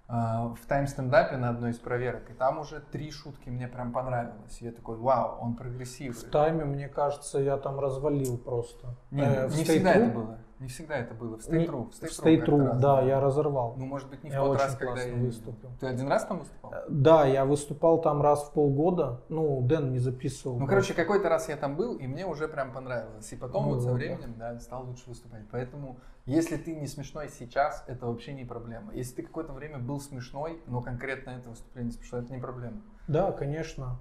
э, в тайм-стендапе на одной из проверок, и там уже три шутки мне прям понравилось. Я такой, вау, он В прогрессивный. тайме, мне кажется, я там развалил просто. Не, Э, в не всегда это было. Не всегда это было. В стейтру. В стейтру как-то раз, да, я разорвал. Ну, может быть, не в Я тот очень раз, когда я... выступил. Ты один раз там выступал? Э, Да, я выступал там раз в полгода. Ну, Дэн не записывал. Ну, короче, какой-то раз я там был, и мне уже прям понравилось. И потом Ну вот со временем, да, стал лучше выступать. Поэтому, если ты не смешной сейчас, это вообще не проблема. Если ты какое-то время был смешной, но конкретно это выступление смешное, это не проблема. Да, конечно.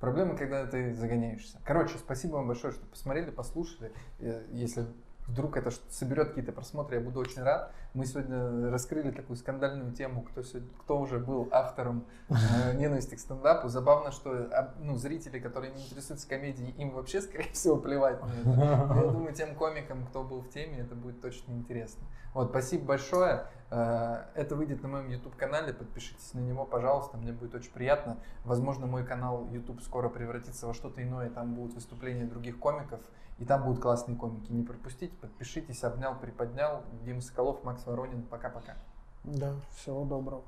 Проблема, когда ты загоняешься. Короче, спасибо вам большое, что посмотрели, послушали. Э, Если вдруг это соберет какие-то просмотры, я буду очень рад. Мы сегодня раскрыли такую скандальную тему, кто, сегодня- кто уже был автором э, ненависти к стендапу. Забавно, что а, ну, зрители, которые не интересуются комедией, им вообще, скорее всего, плевать на это. Но я думаю, тем комикам, кто был в теме, это будет точно интересно. Вот, спасибо большое. Э, Это выйдет на моем YouTube-канале. Подпишитесь на него, пожалуйста. Мне будет очень приятно. Возможно, мой канал YouTube скоро превратится во что-то иное. Там будут выступления других комиков. И там будут классные комики. Не пропустите, подпишитесь. Обнял, приподнял. Дима Соколов, Макс Воронин. Пока-пока. Да, всего доброго.